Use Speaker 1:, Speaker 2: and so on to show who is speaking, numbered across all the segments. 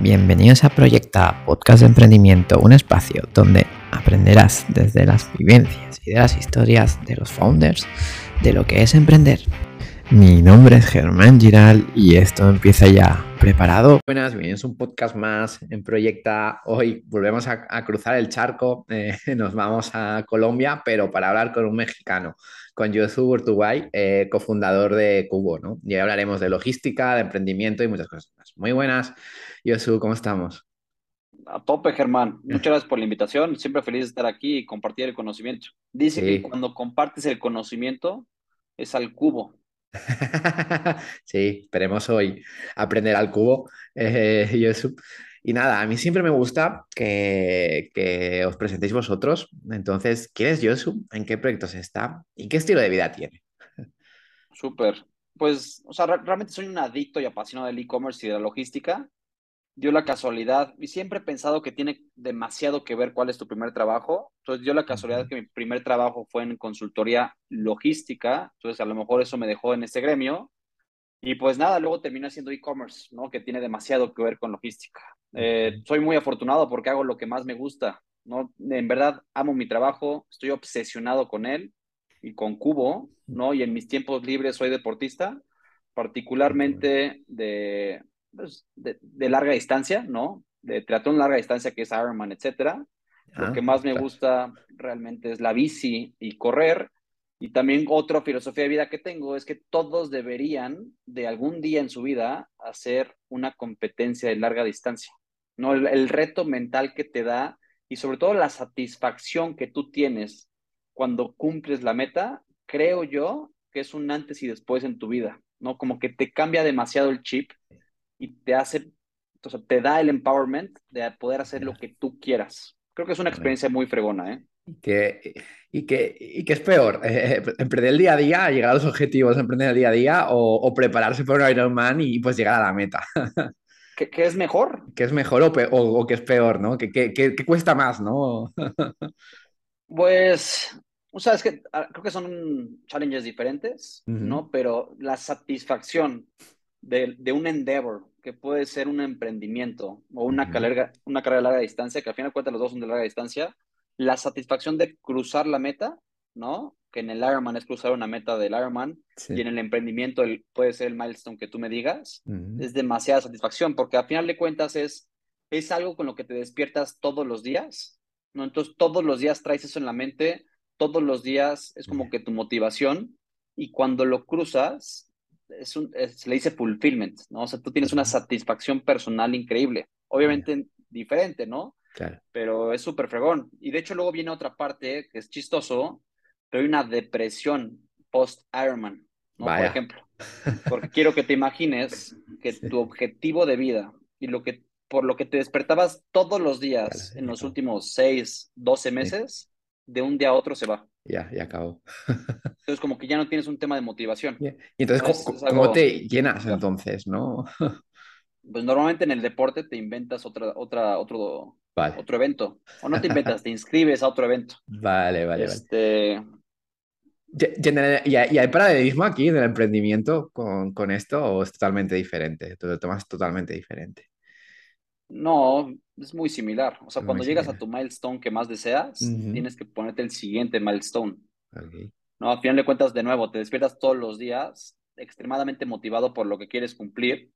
Speaker 1: Bienvenidos a Proyecta, podcast de emprendimiento, un espacio donde aprenderás desde las vivencias y de las historias de los founders de lo que es emprender. Mi nombre es Germán Giral y esto empieza ya. ¿Preparado? Buenas, bienvenidos a un podcast más en Proyecta. Hoy volvemos a, cruzar el charco, eh, nos vamos a Colombia, pero para hablar con un mexicano, con Josu Urtubay, eh, cofundador de Cubo, ¿no? Y hablaremos de logística, de emprendimiento y muchas cosas más. Muy buenas, Josu, ¿cómo estamos?
Speaker 2: A tope, Germán. Muchas gracias por la invitación. Siempre feliz de estar aquí y compartir el conocimiento. Dice que cuando compartes el conocimiento es al cubo.
Speaker 1: sí, esperemos hoy aprender al cubo, eh, Y nada, a mí siempre me gusta que, que, os presentéis vosotros. Entonces, ¿quién es Yosu? ¿En qué proyectos está? ¿Y qué estilo de vida tiene?
Speaker 2: Súper. Pues, o sea, realmente soy un adicto y apasionado del e-commerce y de la logística dio la casualidad, y siempre he pensado que tiene demasiado que ver cuál es tu primer trabajo, entonces dio la casualidad que mi primer trabajo fue en consultoría logística, entonces a lo mejor eso me dejó en ese gremio, y pues nada, luego terminé haciendo e-commerce, ¿no? Que tiene demasiado que ver con logística. Eh, soy muy afortunado porque hago lo que más me gusta, ¿no? En verdad amo mi trabajo, estoy obsesionado con él y con Cubo, ¿no? Y en mis tiempos libres soy deportista, particularmente de, pues, de, larga distancia, ¿no? De triatlón larga distancia que es Ironman, etcétera. Lo ah, que más me gusta realmente es la bici y correr. Y también otra filosofía de vida que tengo es que todos deberían de algún día en su vida hacer una competencia de larga distancia, ¿no? El, reto mental que te da y sobre todo la satisfacción que tú tienes cuando cumples la meta, creo yo que es un antes y después en tu vida, ¿no? Como que te cambia demasiado el chip y te hace, o sea, te da el empowerment de poder hacer lo que tú quieras. Creo que es una experiencia muy fregona, ¿eh?
Speaker 1: Y que, y que, y que es peor, eh, emprender el día a día, llegar a los objetivos, emprender el día a día o, prepararse para un Ironman y pues llegar a la meta.
Speaker 2: ¿Qué, qué es mejor?
Speaker 1: ¿Qué es mejor o, o, qué es peor, no? ¿Qué, qué, qué cuesta más, no?
Speaker 2: pues, o sea, es que ah, creo que son challenges diferentes, ¿no? Pero la satisfacción de, de, un endeavor, que puede ser un emprendimiento o una, carrera, una carrera de larga distancia, que al final de cuentas los dos son de larga distancia, la satisfacción de cruzar la meta, ¿no? Que en el Ironman es cruzar una meta del Ironman y en el emprendimiento el, puede ser el milestone que tú me digas, es demasiada satisfacción porque al final de cuentas es, es algo con lo que te despiertas todos los días, ¿no? Entonces todos los días traes eso en la mente, todos los días es como que tu motivación y cuando lo cruzas es un, se le dice fulfillment, ¿no? O sea, tú tienes una satisfacción personal increíble, obviamente diferente, ¿no? Claro. Pero es súper fregón. Y de hecho luego viene otra parte que es chistoso, pero hay una depresión post-Ironman, ¿no? Por ejemplo. Porque quiero que te imagines que tu objetivo de vida y lo que por lo que te despertabas todos los días en los últimos 6, 12 meses, de un día a otro se va.
Speaker 1: Ya, ya acabó.
Speaker 2: entonces, como que ya no tienes un tema de motivación.
Speaker 1: Y entonces, ¿cómo, te llenas entonces, no?
Speaker 2: pues normalmente en el deporte te inventas otra, otra, otro, otro evento. O no te inventas, te inscribes a otro evento.
Speaker 1: Vale, vale,
Speaker 2: este...
Speaker 1: vale. ¿Y hay paralelismo aquí en el emprendimiento con, con esto o es totalmente diferente? Te lo tomas totalmente diferente.
Speaker 2: No, es muy similar. O sea, cuando llegas a tu milestone que más deseas, tienes que ponerte el siguiente milestone. No, al final de cuentas, de nuevo, te despiertas todos los días extremadamente motivado por lo que quieres cumplir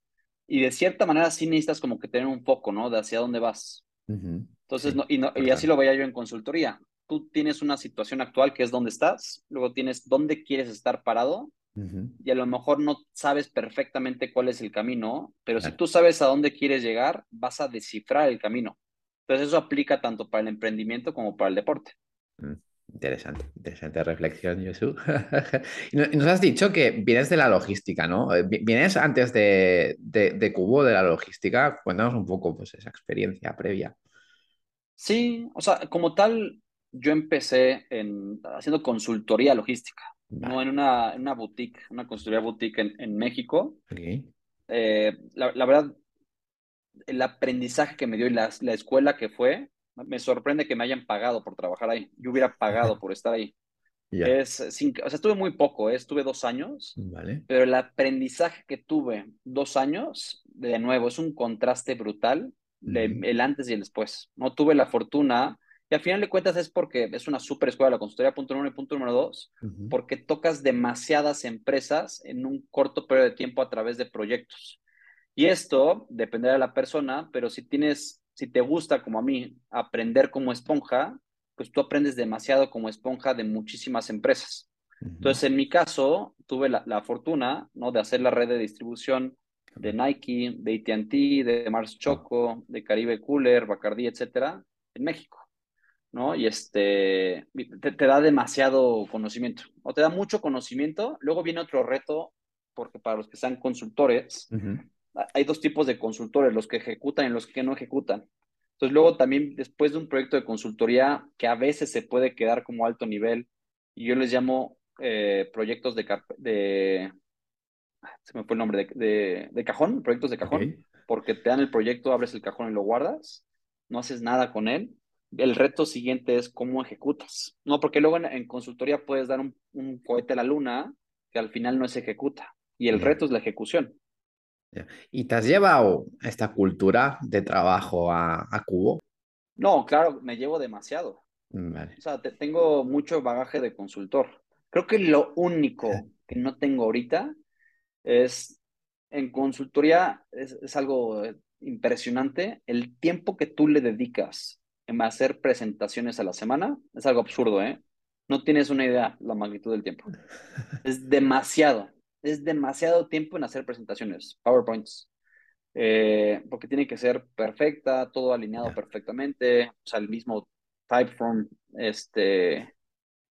Speaker 2: y de cierta manera sí necesitas como que tener un foco, ¿no? De hacia dónde vas. Entonces, no, y, y así lo veía yo en consultoría. Tú tienes una situación actual que es dónde estás, luego tienes dónde quieres estar parado y a lo mejor no sabes perfectamente cuál es el camino, pero si tú sabes a dónde quieres llegar, vas a descifrar el camino. Entonces eso aplica tanto para el emprendimiento como para el deporte.
Speaker 1: Mm, interesante, interesante reflexión, Yosu. Nos has dicho que vienes de la logística, ¿no? Eh, vienes antes de, de, Cubo, de la logística. Cuéntanos un poco pues, esa experiencia previa.
Speaker 2: Sí, o sea, como tal, yo empecé en, haciendo consultoría logística. No, en una, en una boutique, una consultoría boutique en, en México. Eh, la, la, verdad, el aprendizaje que me dio y la, la, escuela que fue, me sorprende que me hayan pagado por trabajar ahí. Yo hubiera pagado por estar ahí. Es, o sea, estuve muy poco, ¿eh? estuve dos años, vale. pero el aprendizaje que tuve dos años de nuevo, es un contraste brutal, el antes y el después. No tuve la fortuna, y al final de cuentas es porque es una super escuela la consultoría, punto número uno y punto número dos, porque tocas demasiadas empresas en un corto periodo de tiempo a través de proyectos. Y esto dependerá de la persona, pero si tienes, si te gusta como a mí aprender como esponja, pues tú aprendes demasiado como esponja de muchísimas empresas. Entonces, en mi caso, tuve la, fortuna, ¿no? De hacer la red de distribución de Nike, de AT&T, de Mars Choco, de Caribe Cooler, Bacardi, etcétera, en México, ¿no? Y este, te, da demasiado conocimiento, o te da mucho conocimiento. Luego viene otro reto, porque para los que sean consultores, hay dos tipos de consultores, los que ejecutan y los que no ejecutan. Entonces, luego también, después de un proyecto de consultoría que a veces se puede quedar como alto nivel, y yo les llamo eh, proyectos de, de, se me fue el nombre, de, de, cajón, proyectos de cajón, porque te dan el proyecto, abres el cajón y lo guardas, no haces nada con él. El reto siguiente es cómo ejecutas, ¿no? Porque luego en, consultoría puedes dar un, un, cohete a la luna que al final no se ejecuta, y el reto es la ejecución.
Speaker 1: ¿Y te has llevado esta cultura de trabajo a, a Cubo?
Speaker 2: No, claro, me llevo demasiado. O sea, tengo mucho bagaje de consultor. Creo que lo único que no tengo ahorita es en consultoría, es, algo impresionante, el tiempo que tú le dedicas en hacer presentaciones a la semana es algo absurdo, ¿eh? No tienes una idea la magnitud del tiempo. Es demasiado es demasiado tiempo en hacer presentaciones, PowerPoints, eh, porque tiene que ser perfecta, todo alineado perfectamente, o sea, el mismo typeform, este,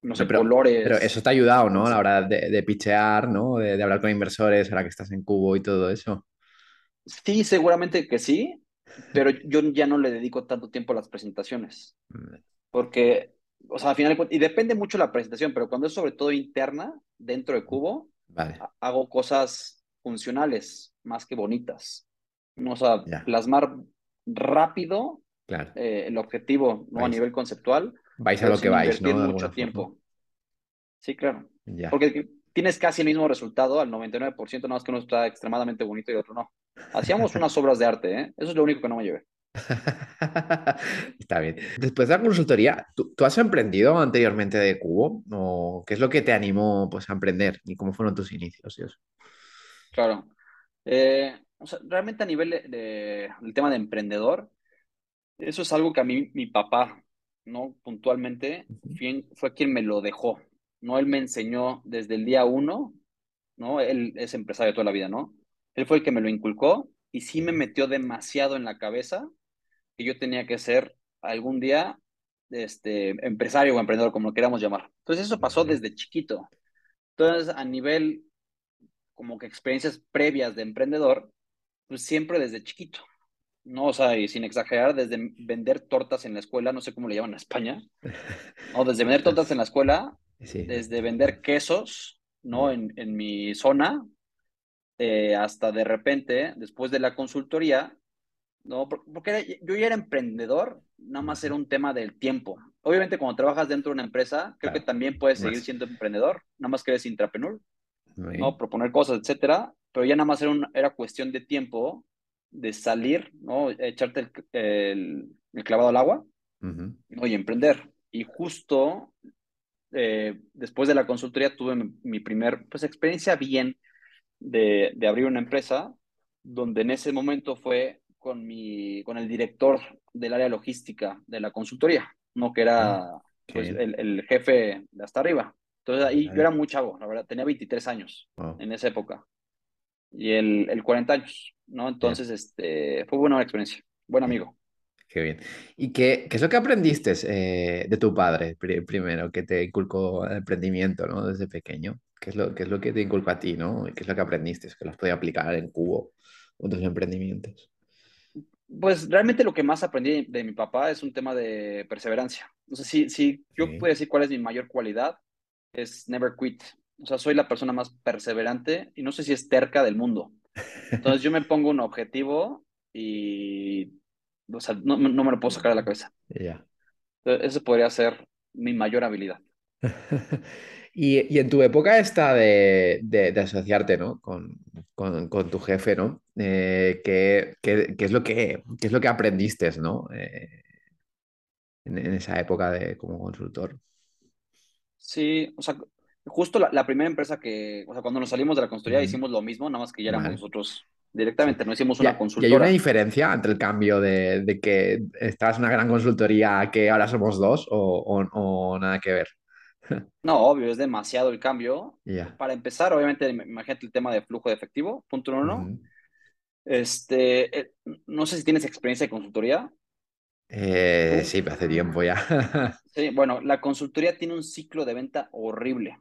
Speaker 2: no sé, colores.
Speaker 1: Pero eso te ha ayudado, ¿no? A la hora de, de pitchear, ¿no? De, hablar con inversores, ahora que estás en Cubo y todo eso.
Speaker 2: Sí, seguramente que sí, pero yo ya no le dedico tanto tiempo a las presentaciones. Porque, o sea, al final, y depende mucho la presentación, pero cuando es sobre todo interna, dentro de Cubo, Hago cosas funcionales más que bonitas. O sea, plasmar rápido eh, el objetivo, ¿no? A nivel conceptual.
Speaker 1: Vais a lo que vais,
Speaker 2: ¿no? mucho tiempo. Sí, claro. Porque tienes casi el mismo resultado al 99%, nada más que uno está extremadamente bonito y otro no. Hacíamos unas obras de arte, ¿eh? Eso es lo único que no me llevé.
Speaker 1: Está bien. Después de la consultoría, ¿tú, has emprendido anteriormente de Cubo? ¿O qué es lo que te animó pues, a emprender? ¿Y cómo fueron tus inicios?
Speaker 2: Claro. Eh, realmente a nivel de, del tema de emprendedor, eso es algo que a mí mi papá, ¿no? Puntualmente, fue, quien me lo dejó. ¿no? Él me enseñó desde el día uno, ¿no? Él es empresario toda la vida, ¿no? Él fue el que me lo inculcó y sí me metió demasiado en la cabeza que yo tenía que ser algún día este, empresario o emprendedor, como lo queramos llamar. Entonces eso pasó desde chiquito. Entonces, a nivel como que experiencias previas de emprendedor, pues siempre desde chiquito. No, o sea, y sin exagerar, desde vender tortas en la escuela, no sé cómo le llaman en España, o desde vender tortas en la escuela, desde vender quesos, ¿no? En, en mi zona, eh, hasta de repente, después de la consultoría, ¿no? Porque yo ya era emprendedor, nada más era un tema del tiempo. Obviamente cuando trabajas dentro de una empresa, creo que también puedes seguir siendo emprendedor, nada más que eres intrapreneur, ¿no? Proponer cosas, etcétera, pero ya nada más era, era cuestión de tiempo de salir, ¿no? Echarte el, el, clavado al agua, y emprender. Y justo eh, después de la consultoría tuve mi, mi primer, pues, experiencia bien de, de abrir una empresa, donde en ese momento fue con, mi, con el director del área logística de la consultoría, ¿no? Que era ah, pues, el, el, jefe de hasta arriba. Entonces ahí yo era muy chavo, la verdad, tenía 23 años en esa época. Y el, el 40 años, ¿no? Entonces, este, fue buena experiencia, buen amigo.
Speaker 1: Qué bien. ¿Y qué, qué es lo que aprendiste eh, de tu padre primero, que te inculcó el emprendimiento, ¿no? Desde pequeño. ¿Qué es, lo, ¿Qué es lo que te inculcó a ti, ¿no? ¿Qué es lo que aprendiste? Que los podía aplicar en Cubo, otros emprendimientos.
Speaker 2: Pues realmente lo que más aprendí de mi papá es un tema de perseverancia. No sé si, si yo puedo decir cuál es mi mayor cualidad, es never quit. O sea, soy la persona más perseverante y no sé si es terca del mundo. Entonces yo me pongo un objetivo y, o sea, no, no me lo puedo sacar de la cabeza.
Speaker 1: Ya.
Speaker 2: Eso podría ser mi mayor habilidad.
Speaker 1: Y, en tu época esta de, de, asociarte, ¿no? Con, con, con, tu jefe, ¿no? Eh, ¿qué, qué, qué, es lo que, qué es lo que aprendiste, ¿no? Eh, en, en, esa época de, como consultor.
Speaker 2: Sí, o sea, justo la, la, primera empresa que, o sea, cuando nos salimos de la consultoría hicimos lo mismo, nada más que ya éramos nosotros directamente, no hicimos una consultoría.
Speaker 1: ¿Y hay una diferencia entre el cambio de, de que estás en una gran consultoría que ahora somos dos o, o, o nada que ver?
Speaker 2: No, obvio, es demasiado el cambio. Para empezar, obviamente, imagínate el tema de flujo de efectivo, punto uno. Este, eh, no sé si tienes experiencia de consultoría.
Speaker 1: Eh, sí, hace tiempo ya.
Speaker 2: sí, bueno, la consultoría tiene un ciclo de venta horrible.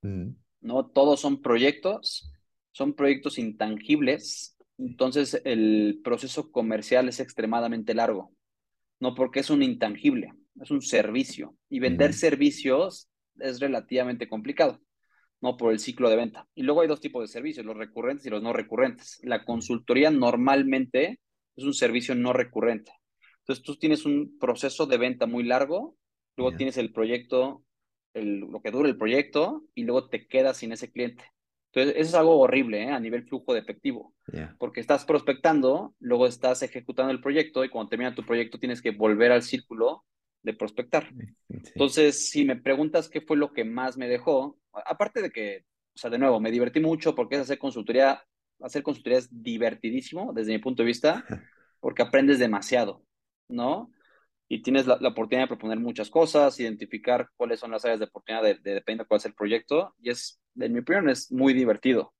Speaker 2: ¿no? Todos son proyectos, son proyectos intangibles, entonces el proceso comercial es extremadamente largo, no porque es un intangible, es un servicio. Y vender servicios es relativamente complicado, ¿no? Por el ciclo de venta. Y luego hay dos tipos de servicios, los recurrentes y los no recurrentes. La consultoría normalmente es un servicio no recurrente. Entonces tú tienes un proceso de venta muy largo, luego tienes el proyecto, el, lo que dura el proyecto, y luego te quedas sin ese cliente. Entonces, eso es algo horrible ¿eh? a nivel flujo de efectivo, porque estás prospectando, luego estás ejecutando el proyecto y cuando termina tu proyecto tienes que volver al círculo de prospectar. Entonces, si me preguntas qué fue lo que más me dejó, aparte de que, o sea, de nuevo, me divertí mucho porque es hacer consultoría, hacer consultoría es divertidísimo desde mi punto de vista, porque aprendes demasiado, ¿no? Y tienes la, oportunidad de proponer muchas cosas, identificar cuáles son las áreas de oportunidad, de, de, depende de cuál es el proyecto, y es, en mi opinión, es muy divertido.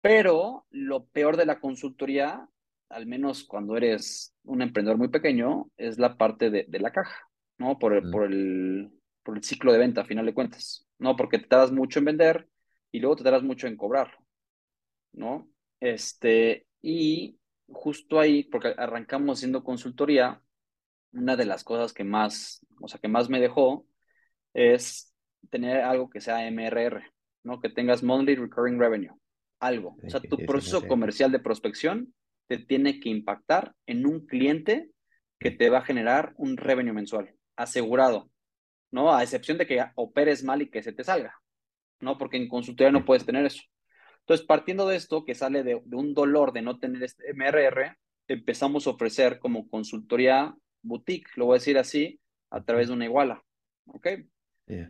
Speaker 2: Pero lo peor de la consultoría, al menos cuando eres un emprendedor muy pequeño, es la parte de, de la caja. ¿No? Por el, por el, por el ciclo de venta, a final de cuentas, ¿no? Porque te tardas mucho en vender y luego te tardas mucho en cobrar, ¿no? Este, y justo ahí, porque arrancamos haciendo consultoría, una de las cosas que más, o sea, que más me dejó es tener algo que sea MRR, ¿no? Que tengas Monthly Recurring Revenue, algo. O sea, tu proceso comercial de prospección te tiene que impactar en un cliente que te va a generar un revenue mensual asegurado, ¿no? A excepción de que operes mal y que se te salga, ¿no? Porque en consultoría no puedes tener eso. Entonces, partiendo de esto, que sale de, un dolor de no tener este MRR, empezamos a ofrecer como consultoría boutique, lo voy a decir así, a través de una iguala, ¿ok?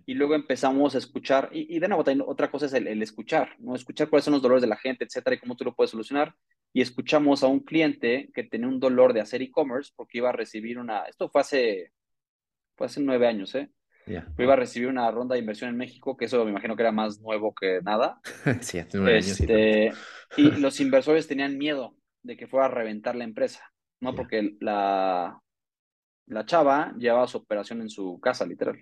Speaker 2: Y luego empezamos a escuchar, y, de nuevo, otra cosa es el, el, escuchar, ¿no? Escuchar cuáles son los dolores de la gente, etcétera, y cómo tú lo puedes solucionar. Y escuchamos a un cliente que tenía un dolor de hacer e-commerce porque iba a recibir una, esto fue hace fue hace nueve años, ¿eh? iba a recibir una ronda de inversión en México, que eso me imagino que era más nuevo que nada.
Speaker 1: sí, hace nueve años.
Speaker 2: Este, y los inversores tenían miedo de que fuera a reventar la empresa, ¿no? Porque la, la chava llevaba su operación en su casa, literal.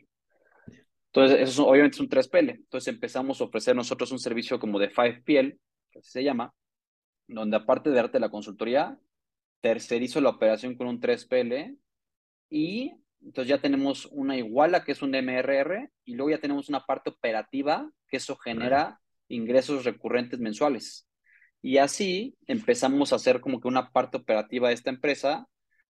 Speaker 2: Entonces, eso obviamente es un 3PL. Entonces empezamos a ofrecer nosotros un servicio como de 5PL, que así se llama, donde aparte de darte la consultoría, tercerizo la operación con un 3PL y entonces ya tenemos una iguala que es un MRR y luego ya tenemos una parte operativa que eso genera ingresos recurrentes mensuales. Y así empezamos a hacer como que una parte operativa de esta empresa,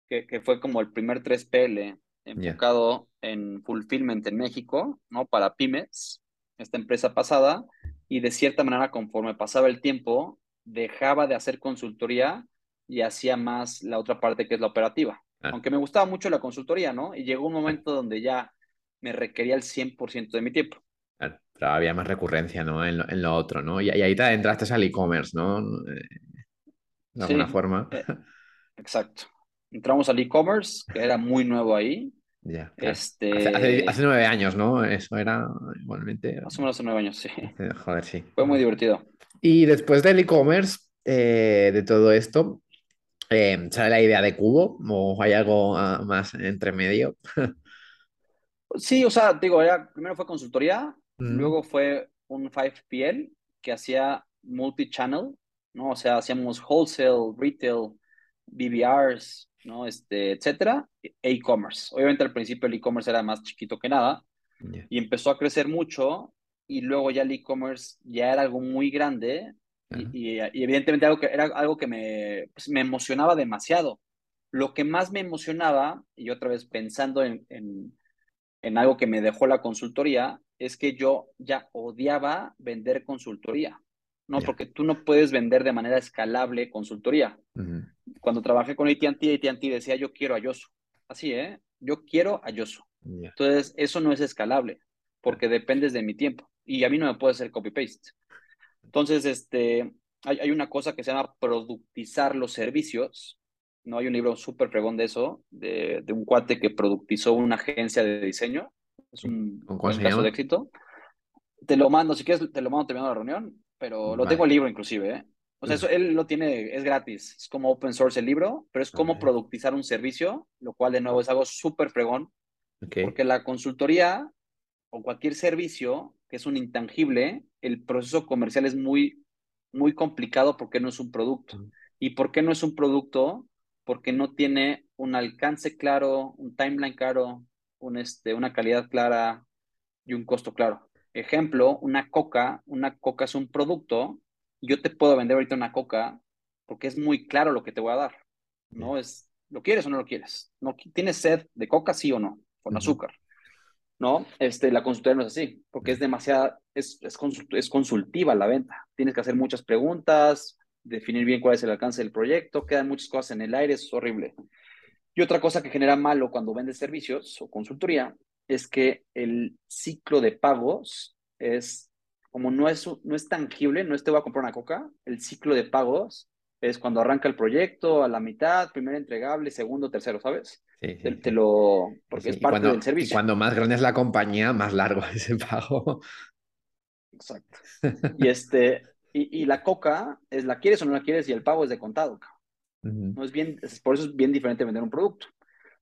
Speaker 2: que, que fue como el primer 3PL enfocado en fulfillment en México, ¿no? Para pymes, esta empresa pasada, y de cierta manera conforme pasaba el tiempo, dejaba de hacer consultoría y hacía más la otra parte que es la operativa. Aunque me gustaba mucho la consultoría, ¿no? Y llegó un momento donde ya me requería el 100% de mi tiempo.
Speaker 1: Claro, pero había más recurrencia, ¿no? En lo, otro, ¿no? Y, ahí te entraste al e-commerce, ¿no? Eh, de alguna forma.
Speaker 2: Eh, exacto. Entramos al e-commerce, que era muy nuevo ahí.
Speaker 1: Ya. Este... Hace, nueve años, ¿no? Eso era igualmente.
Speaker 2: Más o menos hace nueve años, sí.
Speaker 1: Joder, sí.
Speaker 2: Fue muy divertido.
Speaker 1: Y después del e-commerce, eh, de todo esto, eh, ¿Sale la idea de cubo o hay algo ah, más entre medio?
Speaker 2: sí, o sea, digo, primero fue consultoría, luego fue un 5PL que hacía multi-channel, ¿no? O sea, hacíamos wholesale, retail, BBRs, ¿no? Este, etcétera, e-commerce. Obviamente al principio el e-commerce era más chiquito que nada y empezó a crecer mucho y luego ya el e-commerce ya era algo muy grande y, evidentemente algo que, era algo que me, pues, me emocionaba demasiado. Lo que más me emocionaba, y otra vez pensando en, en, en algo que me dejó la consultoría, es que yo ya odiaba vender consultoría. ¿no? Porque tú no puedes vender de manera escalable consultoría. Cuando trabajé con AT&T, AT&T decía, yo quiero a Yosu. Así, ¿eh? Yo quiero a Yosu. Entonces, eso no es escalable, porque dependes de mi tiempo. Y a mí no me puede hacer copy-paste. Entonces, este, hay, hay, una cosa que se llama productizar los servicios. ¿no? Hay un libro súper fregón de eso, de, de, un cuate que productizó una agencia de diseño. Es un, un caso de éxito. Te lo mando, si quieres, te lo mando terminando la reunión pero lo tengo el libro inclusive, ¿eh? O sea, eso él lo tiene, es gratis, es como open source el libro, pero es como productizar un servicio, lo cual de nuevo es algo súper fregón, porque la consultoría o cualquier servicio que es un intangible, el proceso comercial es muy, muy complicado porque no es un producto. ¿Y por qué no es un producto? Porque no tiene un alcance claro, un timeline claro, un, este, una calidad clara y un costo claro. Ejemplo, una coca, una coca es un producto, yo te puedo vender ahorita una coca porque es muy claro lo que te voy a dar, ¿no? Es, ¿lo quieres o no lo quieres? ¿No, ¿Tienes sed de coca, sí o no? Con azúcar, ¿no? Este, la consultoría no es así, porque es demasiada, es, es, es consultiva la venta. Tienes que hacer muchas preguntas, definir bien cuál es el alcance del proyecto, quedan muchas cosas en el aire, es horrible. Y otra cosa que genera malo cuando vendes servicios o consultoría es que el ciclo de pagos es, como no es, no es tangible, no es te voy a comprar una coca, el ciclo de pagos es cuando arranca el proyecto, a la mitad, primer entregable, segundo, tercero, ¿sabes? Sí, te, lo, porque es parte del servicio.
Speaker 1: Y cuando más grande es la compañía, más largo es el pago.
Speaker 2: Exacto. Y, este, y, y, la coca es la quieres o no la quieres y el pago es de contado. No es bien, por eso es bien diferente vender un producto.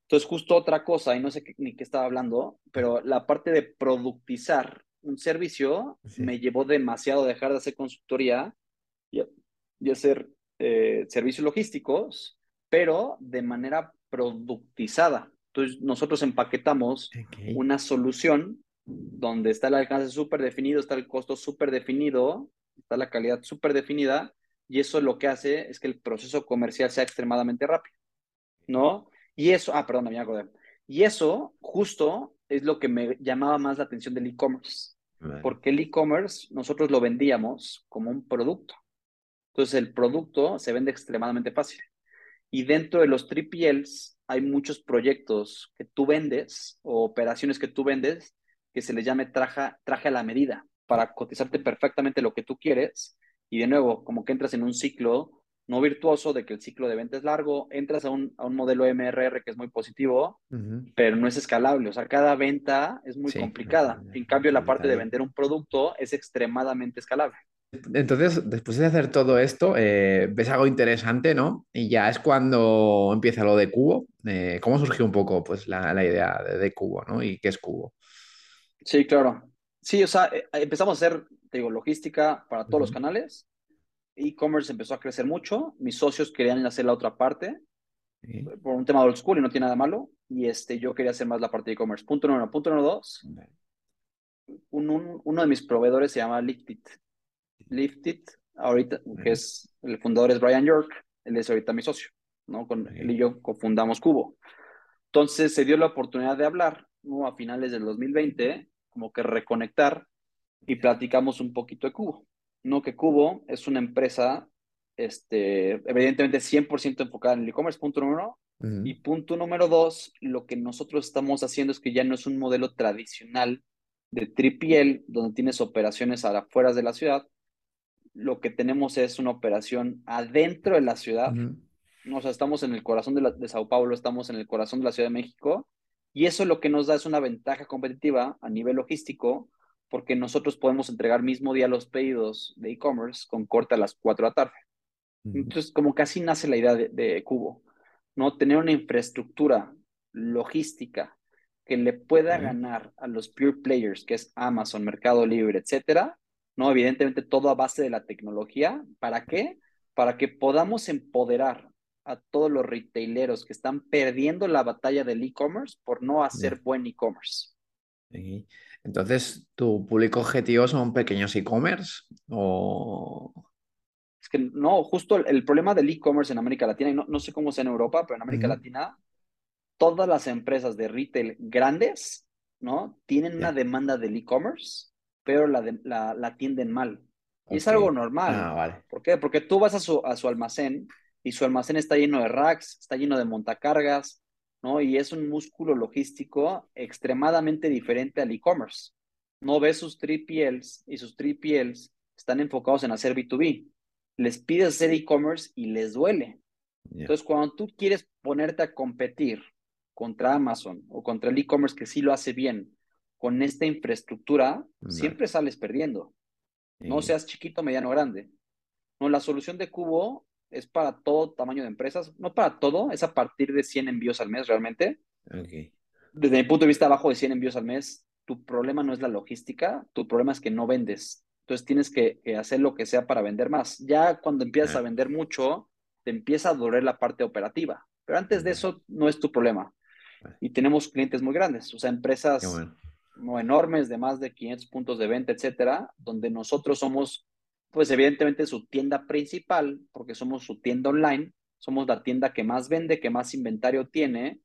Speaker 2: Entonces, justo otra cosa, y no sé ni qué estaba hablando, pero la parte de productizar un servicio me llevó demasiado a dejar de hacer consultoría y, hacer eh, servicios logísticos, pero de manera productizada. Entonces, nosotros empaquetamos una solución donde está el alcance súper definido, está el costo súper definido, está la calidad súper definida, y eso lo que hace es que el proceso comercial sea extremadamente rápido, ¿no? Y eso, ah, perdón, me acordé. Y eso justo es lo que me llamaba más la atención del e-commerce. Porque el e-commerce nosotros lo vendíamos como un producto. Entonces el producto se vende extremadamente fácil. Y dentro de los 3PLs hay muchos proyectos que tú vendes o operaciones que tú vendes que se les llame traje, traje a la medida para cotizarte perfectamente lo que tú quieres. Y de nuevo, como que entras en un ciclo no virtuoso de que el ciclo de venta es largo, entras a un, a un modelo MRR que es muy positivo, pero no es escalable, o sea, cada venta es muy complicada. En cambio, la parte de vender un producto es extremadamente escalable.
Speaker 1: Entonces, después de hacer todo esto, eh, ves algo interesante, ¿no? Y ya es cuando empieza lo de Cubo. Eh, ¿Cómo surgió un poco pues, la, la idea de, Cubo, ¿no? ¿Y qué es Cubo?
Speaker 2: Sí, claro. Sí, o sea, eh, empezamos a hacer, digo, logística para todos los canales e-commerce empezó a crecer mucho, mis socios querían hacer la otra parte por un tema de old school y no tiene nada malo, y este, yo quería hacer más la parte de e-commerce. Punto número uno. Punto número dos, un, uno de mis proveedores se llama Liftit. Liftit, ahorita, que es, el fundador es Brian York, él es ahorita mi socio, ¿no? Con él y yo cofundamos Cubo. Entonces se dio la oportunidad de hablar, ¿no? A finales del 2020, como que reconectar y platicamos un poquito de Cubo. No, que Cubo es una empresa, este, evidentemente 100% enfocada en el e-commerce, punto número uno. Y punto número dos, lo que nosotros estamos haciendo es que ya no es un modelo tradicional de tripiel, donde tienes operaciones a afueras de la ciudad. Lo que tenemos es una operación adentro de la ciudad. O sea, estamos en el corazón de, de Sao Paulo, estamos en el corazón de la Ciudad de México. Y eso lo que nos da es una ventaja competitiva a nivel logístico, porque nosotros podemos entregar mismo día los pedidos de e-commerce con corte a las 4 de la tarde. Entonces, como casi nace la idea de, Cubo, ¿no? Tener una infraestructura logística que le pueda ganar a los pure players, que es Amazon, Mercado Libre, etcétera, ¿no? Evidentemente todo a base de la tecnología. ¿Para qué? Para que podamos empoderar a todos los retaileros que están perdiendo la batalla del e-commerce por no hacer buen e-commerce.
Speaker 1: Entonces, ¿tu público objetivo son pequeños e-commerce o...?
Speaker 2: Es que no, justo el, problema del e-commerce en América Latina, y no, sé cómo sea en Europa, pero en América Latina, todas las empresas de retail grandes ¿no? Tienen una demanda del e-commerce, pero la, de- la, la atienden mal. Y es algo normal.
Speaker 1: Ah, vale.
Speaker 2: ¿Por qué? Porque tú vas a su, a su almacén y su almacén está lleno de racks, está lleno de montacargas, ¿no? Y es un músculo logístico extremadamente diferente al e-commerce. No ves sus 3PLs y sus 3PLs están enfocados en hacer B2B. Les pides hacer e-commerce y les duele.
Speaker 1: Ya.
Speaker 2: Entonces, cuando tú quieres ponerte a competir contra Amazon o contra el e-commerce que sí lo hace bien con esta infraestructura, siempre sales perdiendo. No seas chiquito, mediano, grande. No, la solución de Cubo es para todo tamaño de empresas, no para todo, es a partir de 100 envíos al mes realmente. Desde mi punto de vista, abajo de 100 envíos al mes, tu problema no es la logística, tu problema es que no vendes. Entonces tienes que, que hacer lo que sea para vender más. Ya cuando empiezas a vender mucho, te empieza a doler la parte operativa. Pero antes de eso no es tu problema. Y tenemos clientes muy grandes, o sea, empresas
Speaker 1: bueno.
Speaker 2: No enormes de más de 500 puntos de venta, etcétera, donde nosotros somos, pues evidentemente su tienda principal, porque somos su tienda online, somos la tienda que más vende, que más inventario tiene,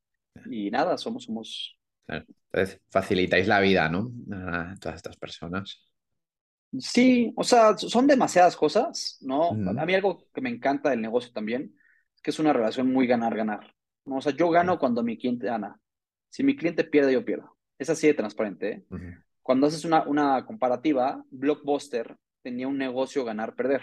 Speaker 2: y nada, somos, somos.
Speaker 1: Entonces, facilitáis la vida, ¿no? A todas estas personas.
Speaker 2: sí, o sea, son demasiadas cosas, ¿no? A mí algo que me encanta del negocio también, es que es una relación muy ganar-ganar, ¿no? O sea, yo gano cuando mi cliente gana. Si mi cliente pierde, yo pierdo. Es así de transparente, ¿eh? Cuando haces una, una comparativa, Blockbuster tenía un negocio ganar-perder.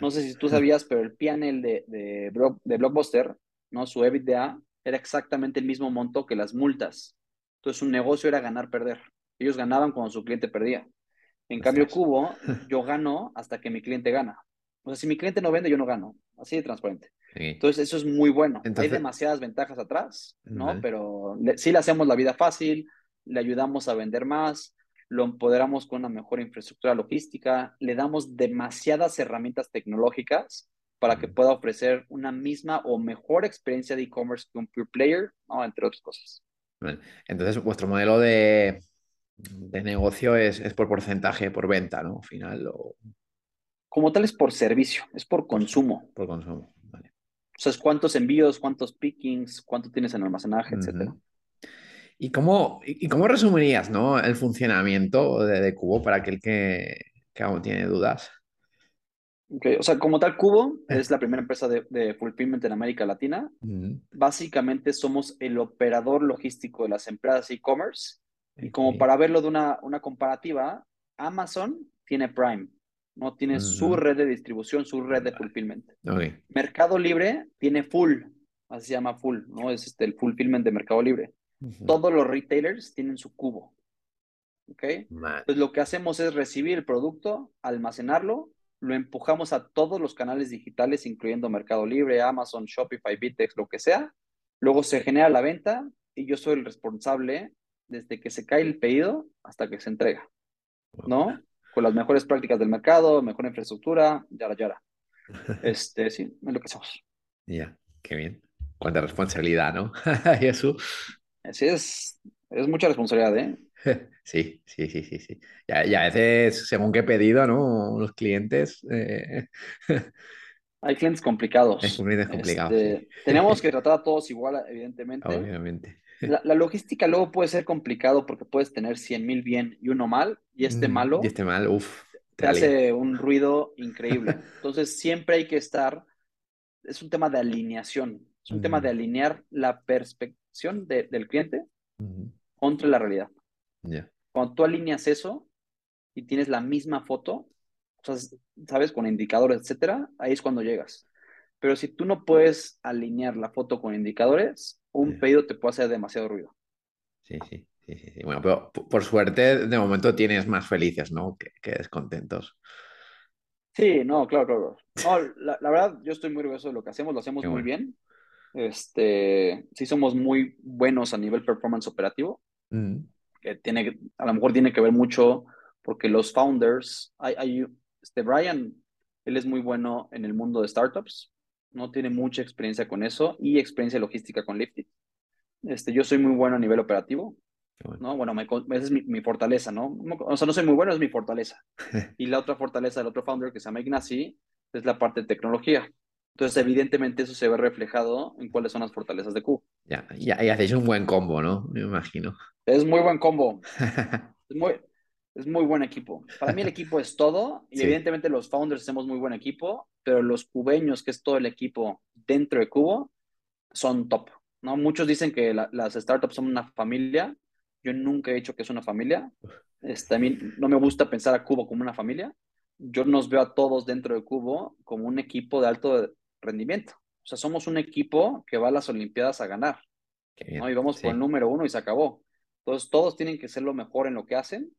Speaker 2: No sé si tú sabías, pero el PNL de, de, Blo- de Blockbuster, ¿no? Su EBITDA era exactamente el mismo monto que las multas. Entonces, su negocio era ganar-perder. Ellos ganaban cuando su cliente perdía. En cambio. Cubo, yo gano hasta que mi cliente gana. O sea, si mi cliente no vende, yo no gano. Así de transparente.
Speaker 1: Ok.
Speaker 2: Entonces, eso es muy bueno.
Speaker 1: Entonces-
Speaker 2: Hay demasiadas ventajas atrás, ¿no? Pero le- sí le hacemos la vida fácil, le ayudamos a vender más, lo empoderamos con una mejor infraestructura logística, le damos demasiadas herramientas tecnológicas para que pueda ofrecer una misma o mejor experiencia de e-commerce que un pure player, ¿no? Entre otras cosas.
Speaker 1: Entonces, vuestro modelo de, de negocio es, es por porcentaje, por venta, ¿no? Al final, o
Speaker 2: Como tal es por servicio, es por consumo.
Speaker 1: por consumo. Vale.
Speaker 2: O sea, es cuántos envíos, cuántos pickings, cuánto tienes en almacenaje, etcétera.
Speaker 1: ¿Y cómo, y cómo resumirías, ¿no? el funcionamiento de, de Cubo para aquel que, que aún tiene dudas?
Speaker 2: Ok, O sea, como tal, Cubo es la primera empresa de, de fulfillment en América Latina.
Speaker 1: Ujú.
Speaker 2: Básicamente somos el operador logístico de las empresas e-commerce. Y como para verlo de una, una comparativa, Amazon tiene Prime, ¿no? Tiene su
Speaker 1: Ujú.
Speaker 2: red de distribución, su red de fulfillment.
Speaker 1: Ok.
Speaker 2: Mercado Libre tiene Full, así se llama Full, ¿no? Es este, el fulfillment de Mercado Libre. Todos los retailers tienen su cubo, ¿ok?
Speaker 1: Vale.
Speaker 2: Entonces lo que hacemos es recibir el producto, almacenarlo, lo empujamos a todos los canales digitales, incluyendo Mercado Libre, Amazon, Shopify, Bitex, lo que sea. Luego se genera la venta y yo soy el responsable desde que se cae el pedido hasta que se entrega, ¿no? Con las mejores prácticas del mercado, mejor infraestructura, yara, yara. Este, sí, es lo que hacemos.
Speaker 1: Ya, qué bien. Cuánta responsabilidad, ¿no? Jesús.
Speaker 2: Así es, es mucha responsabilidad, ¿eh?
Speaker 1: Sí, sí, sí, sí, sí. Ya, ya a veces, según qué pedido, ¿no? Los clientes. eh,
Speaker 2: Hay clientes complicados.
Speaker 1: Es clientes complicados,
Speaker 2: Este,
Speaker 1: sí.
Speaker 2: Tenemos que tratar a todos igual, evidentemente.
Speaker 1: obviamente.
Speaker 2: La, la logística luego puede ser complicado porque puedes tener 100 mil bien y uno mal, y este
Speaker 1: Mm,
Speaker 2: malo
Speaker 1: Y este mal, uff,
Speaker 2: te hace un ruido increíble. Entonces siempre hay que estar, es un tema de alineación, es un tema
Speaker 1: Mm.
Speaker 2: de alinear la perspección de- del cliente contra la realidad.
Speaker 1: Ya.
Speaker 2: Cuando tú alineas eso y tienes la misma foto, o sea, sabes, con indicadores, etcétera, ahí es cuando llegas. Pero si tú no puedes alinear la foto con indicadores, un
Speaker 1: Ya.
Speaker 2: pedido te puede hacer demasiado ruido.
Speaker 1: Sí, sí, sí. Bueno, pero por suerte, de momento tienes más felices, ¿no? Que, que descontentos.
Speaker 2: Sí, no, claro, claro. No, la, la verdad, yo estoy muy orgulloso de lo que hacemos, lo hacemos muy bien. Este, sí somos muy buenos a nivel performance operativo,
Speaker 1: Mm,
Speaker 2: que tiene, a lo mejor tiene que ver mucho porque los founders, hay, hay, este Brian, él es muy bueno en el mundo de startups, no tiene mucha experiencia con eso y experiencia logística con Lifted. Este, yo soy muy bueno a nivel operativo,
Speaker 1: bueno.
Speaker 2: ¿no? Bueno, me esa es mi, mi fortaleza, ¿no? O sea, no soy muy bueno, es mi fortaleza. Y la otra fortaleza del otro founder que se llama Ignacy es la parte de tecnología. Entonces, evidentemente, eso se ve reflejado en cuáles son las fortalezas de Q.
Speaker 1: Ya, ya, y hacéis un buen combo, ¿no? Me imagino.
Speaker 2: Es muy buen combo. Es muy, es muy buen equipo. Para mí el equipo es todo y
Speaker 1: Sí,
Speaker 2: evidentemente los founders hacemos muy buen equipo, pero los cubeños, que es todo el equipo dentro de Cubo, son top, ¿no? Muchos dicen que la- las startups son una familia. Yo nunca he dicho que es una familia. Este, a mí no me gusta pensar a Cubo como una familia. Yo nos veo a todos dentro de Cubo como un equipo de alto rendimiento. O sea, somos un equipo que va a las Olimpiadas a ganar, ¿no? Y vamos por el
Speaker 1: Sí,
Speaker 2: número uno y se acabó. Entonces, todos tienen que ser lo mejor en lo que hacen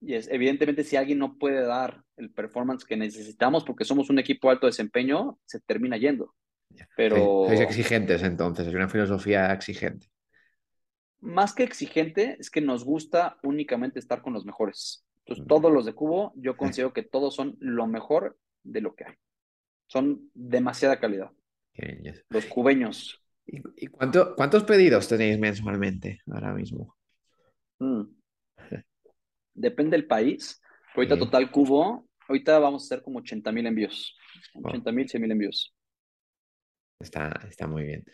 Speaker 2: y es, evidentemente, si alguien no puede dar el performance que necesitamos porque somos un equipo de alto desempeño, se termina yendo.
Speaker 1: ya. Sois,
Speaker 2: Pero
Speaker 1: exigentes entonces, es una filosofía exigente.
Speaker 2: más que exigente, es que nos gusta únicamente estar con los mejores. Entonces,
Speaker 1: Mm,
Speaker 2: todos los de Cubo, yo considero que todos son lo mejor de lo que hay. Son demasiada calidad. Los cubeños.
Speaker 1: ¿Y, y cuánto- cuántos pedidos tenéis mensualmente ahora mismo?
Speaker 2: mm, depende del país. Ahorita
Speaker 1: Sí.
Speaker 2: total Cubo, ahorita vamos a hacer como 80 mil envíos.
Speaker 1: Wow,
Speaker 2: 80 mil, 100 mil envíos.
Speaker 1: está, está muy bien.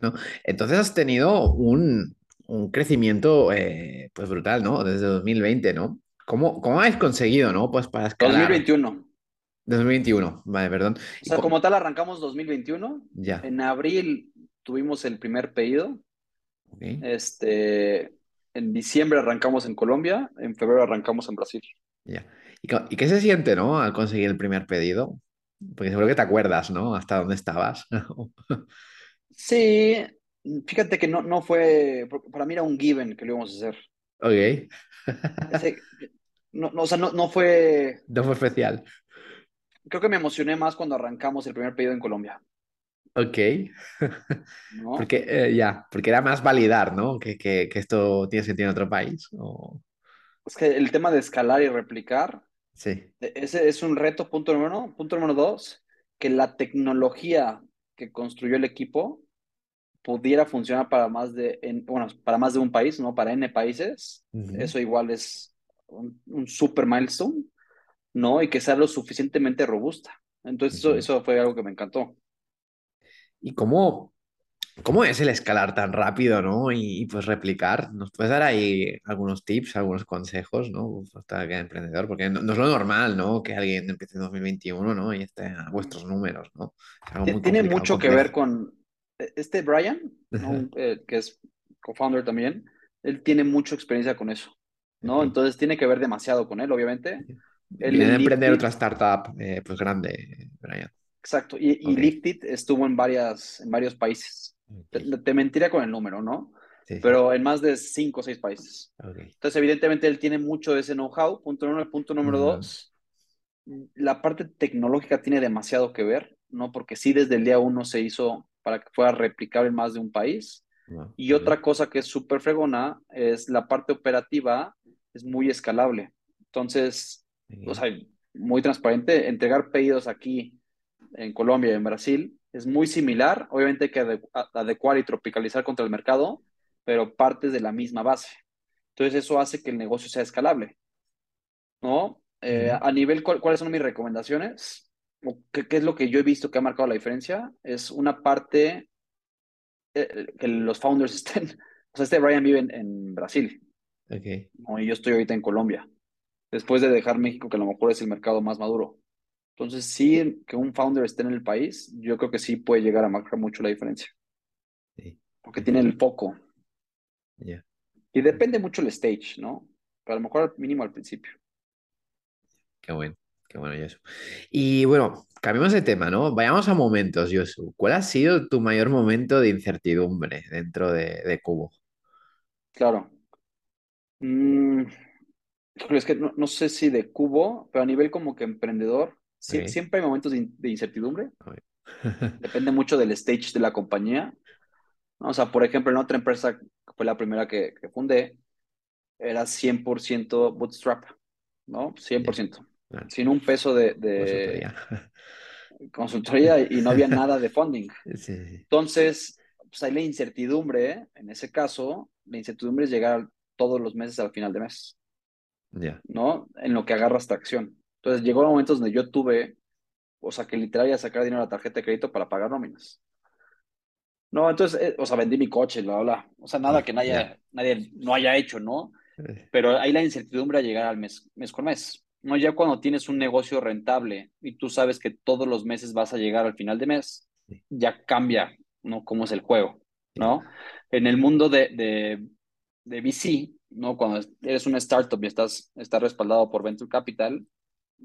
Speaker 1: ¿no? Entonces has tenido un, un crecimiento eh, pues brutal, ¿no? Desde 2020, ¿no? ¿Cómo, cómo habéis conseguido, ¿no? Pues para escalar
Speaker 2: 2021.
Speaker 1: 2021, vale, perdón.
Speaker 2: O
Speaker 1: ¿Y
Speaker 2: sea, como tal arrancamos 2021.
Speaker 1: Ya,
Speaker 2: En abril tuvimos el primer pedido.
Speaker 1: ok,
Speaker 2: Este, en diciembre arrancamos en Colombia. En febrero arrancamos en Brasil.
Speaker 1: ya. ¿Y, qué se siente, ¿no? Al conseguir el primer pedido? Porque seguro que te acuerdas, ¿no? Hasta dónde estabas.
Speaker 2: Sí, fíjate que no, no fue, para mí era un given que lo íbamos a hacer.
Speaker 1: Ok,
Speaker 2: Ese- no, no, o sea, no, no fue,
Speaker 1: no fue especial.
Speaker 2: Creo que me emocioné más cuando arrancamos el primer pedido en Colombia,
Speaker 1: Ok,
Speaker 2: ¿no?
Speaker 1: porque eh, ya, porque era más validar, ¿no? Que, que, que esto tiene sentido en otro país. o-
Speaker 2: Es que el tema de escalar y replicar,
Speaker 1: Sí,
Speaker 2: e- ese es un reto, punto número uno. Punto número dos, que la tecnología que construyó el equipo pudiera funcionar para más de, en- bueno, para más de un país, ¿no? Para N países,
Speaker 1: Ujú.
Speaker 2: eso igual es un, un super milestone, ¿no? Y que sea lo suficientemente robusta. Entonces, eso, eso fue algo que me encantó.
Speaker 1: ¿Y cómo, cómo es el escalar tan rápido, ¿no? Y, y, pues replicar. ¿Nos puedes dar ahí algunos tips, algunos consejos, ¿no? Para que emprendedor, porque no, no es lo normal, ¿no? Que alguien empiece en 2021, ¿no? Y esté a vuestros números, ¿no?
Speaker 2: Tiene mucho que ver con eh, este Brian, Eh, que es co-founder también, él tiene mucha experiencia con eso, ¿no? Entonces tiene que ver demasiado con él, obviamente. Él
Speaker 1: Viene de
Speaker 2: en
Speaker 1: emprender otra startup, eh, pues grande, Brian.
Speaker 2: exacto, y, y
Speaker 1: Ok.
Speaker 2: Lifted estuvo en varias, en varios países. Te,
Speaker 1: Ok.
Speaker 2: te mentiría con el número, ¿no?
Speaker 1: Sí.
Speaker 2: Pero en más de cinco o seis países.
Speaker 1: Ok.
Speaker 2: Entonces, evidentemente, él tiene mucho de ese know-how, punto número, punto número
Speaker 1: Ujú.
Speaker 2: dos. La parte tecnológica tiene demasiado que ver, ¿no? Porque sí, desde el día uno se hizo para que fuera replicable en más de un país.
Speaker 1: Wow,
Speaker 2: Y otra cosa que es súper fregona es la parte operativa, es muy escalable. Entonces, o sea, muy transparente, entregar pedidos aquí en Colombia y en Brasil es muy similar. Obviamente hay que adecuar y tropicalizar contra el mercado, pero partes de la misma base. Entonces, eso hace que el negocio sea escalable, ¿no? Eh, a nivel, ¿cuál- ¿cuáles son mis recomendaciones? ¿O ¿Qué, qué es lo que yo he visto que ha marcado la diferencia? Es una parte eh, que los founders estén, o sea, este Brian vive en, en Brasil,
Speaker 1: Ok.
Speaker 2: ¿no? Y yo estoy ahorita en Colombia, después de dejar México, que a lo mejor es el mercado más maduro. Entonces, sí, que un founder esté en el país, yo creo que sí puede llegar a marcar mucho la diferencia,
Speaker 1: Sí,
Speaker 2: porque
Speaker 1: sí,
Speaker 2: tiene el foco. Y depende mucho el stage, ¿no? Pero a lo mejor mínimo al principio.
Speaker 1: Qué bueno, qué bueno, Josu. Y bueno, cambiemos de tema, ¿no? Vayamos a momentos, Josu. ¿Cuál ha sido tu mayor momento de incertidumbre dentro de, de Cubo?
Speaker 2: Claro. Mm, es que no, no sé si de cubo, pero a nivel como que emprendedor, sí- siempre hay momentos de, in- de incertidumbre. Depende mucho del stage de la compañía. O sea, por ejemplo, en otra empresa, que fue la primera que, que fundé, era 100% bootstrap, ¿no?
Speaker 1: Ya,
Speaker 2: 100%.
Speaker 1: claro,
Speaker 2: Sin un peso de, de
Speaker 1: consultoría.
Speaker 2: consultoría y no había nada de funding.
Speaker 1: Sí,
Speaker 2: Entonces, pues hay la incertidumbre, en ese caso, la incertidumbre es llegar todos los meses al final de mes, ¿no? En lo que agarras tracción. Entonces, llegó momentos donde yo tuve, o sea, que literal iba a sacar dinero a la tarjeta de crédito para pagar nóminas. No, entonces, eh, o sea, vendí mi coche, bla, bla. O sea, nada
Speaker 1: Sí,
Speaker 2: que nadie, nadie no haya hecho, ¿no?
Speaker 1: Eh,
Speaker 2: Pero hay la incertidumbre a llegar al mes, mes con mes. No, ya cuando tienes un negocio rentable y tú sabes que todos los meses vas a llegar al final de mes,
Speaker 1: Sí,
Speaker 2: ya cambia, ¿no? Cómo es el juego,
Speaker 1: sí,
Speaker 2: ¿no? En el mundo de, de, de VC, ¿no? Cuando eres una startup y estás, estás respaldado por Venture Capital,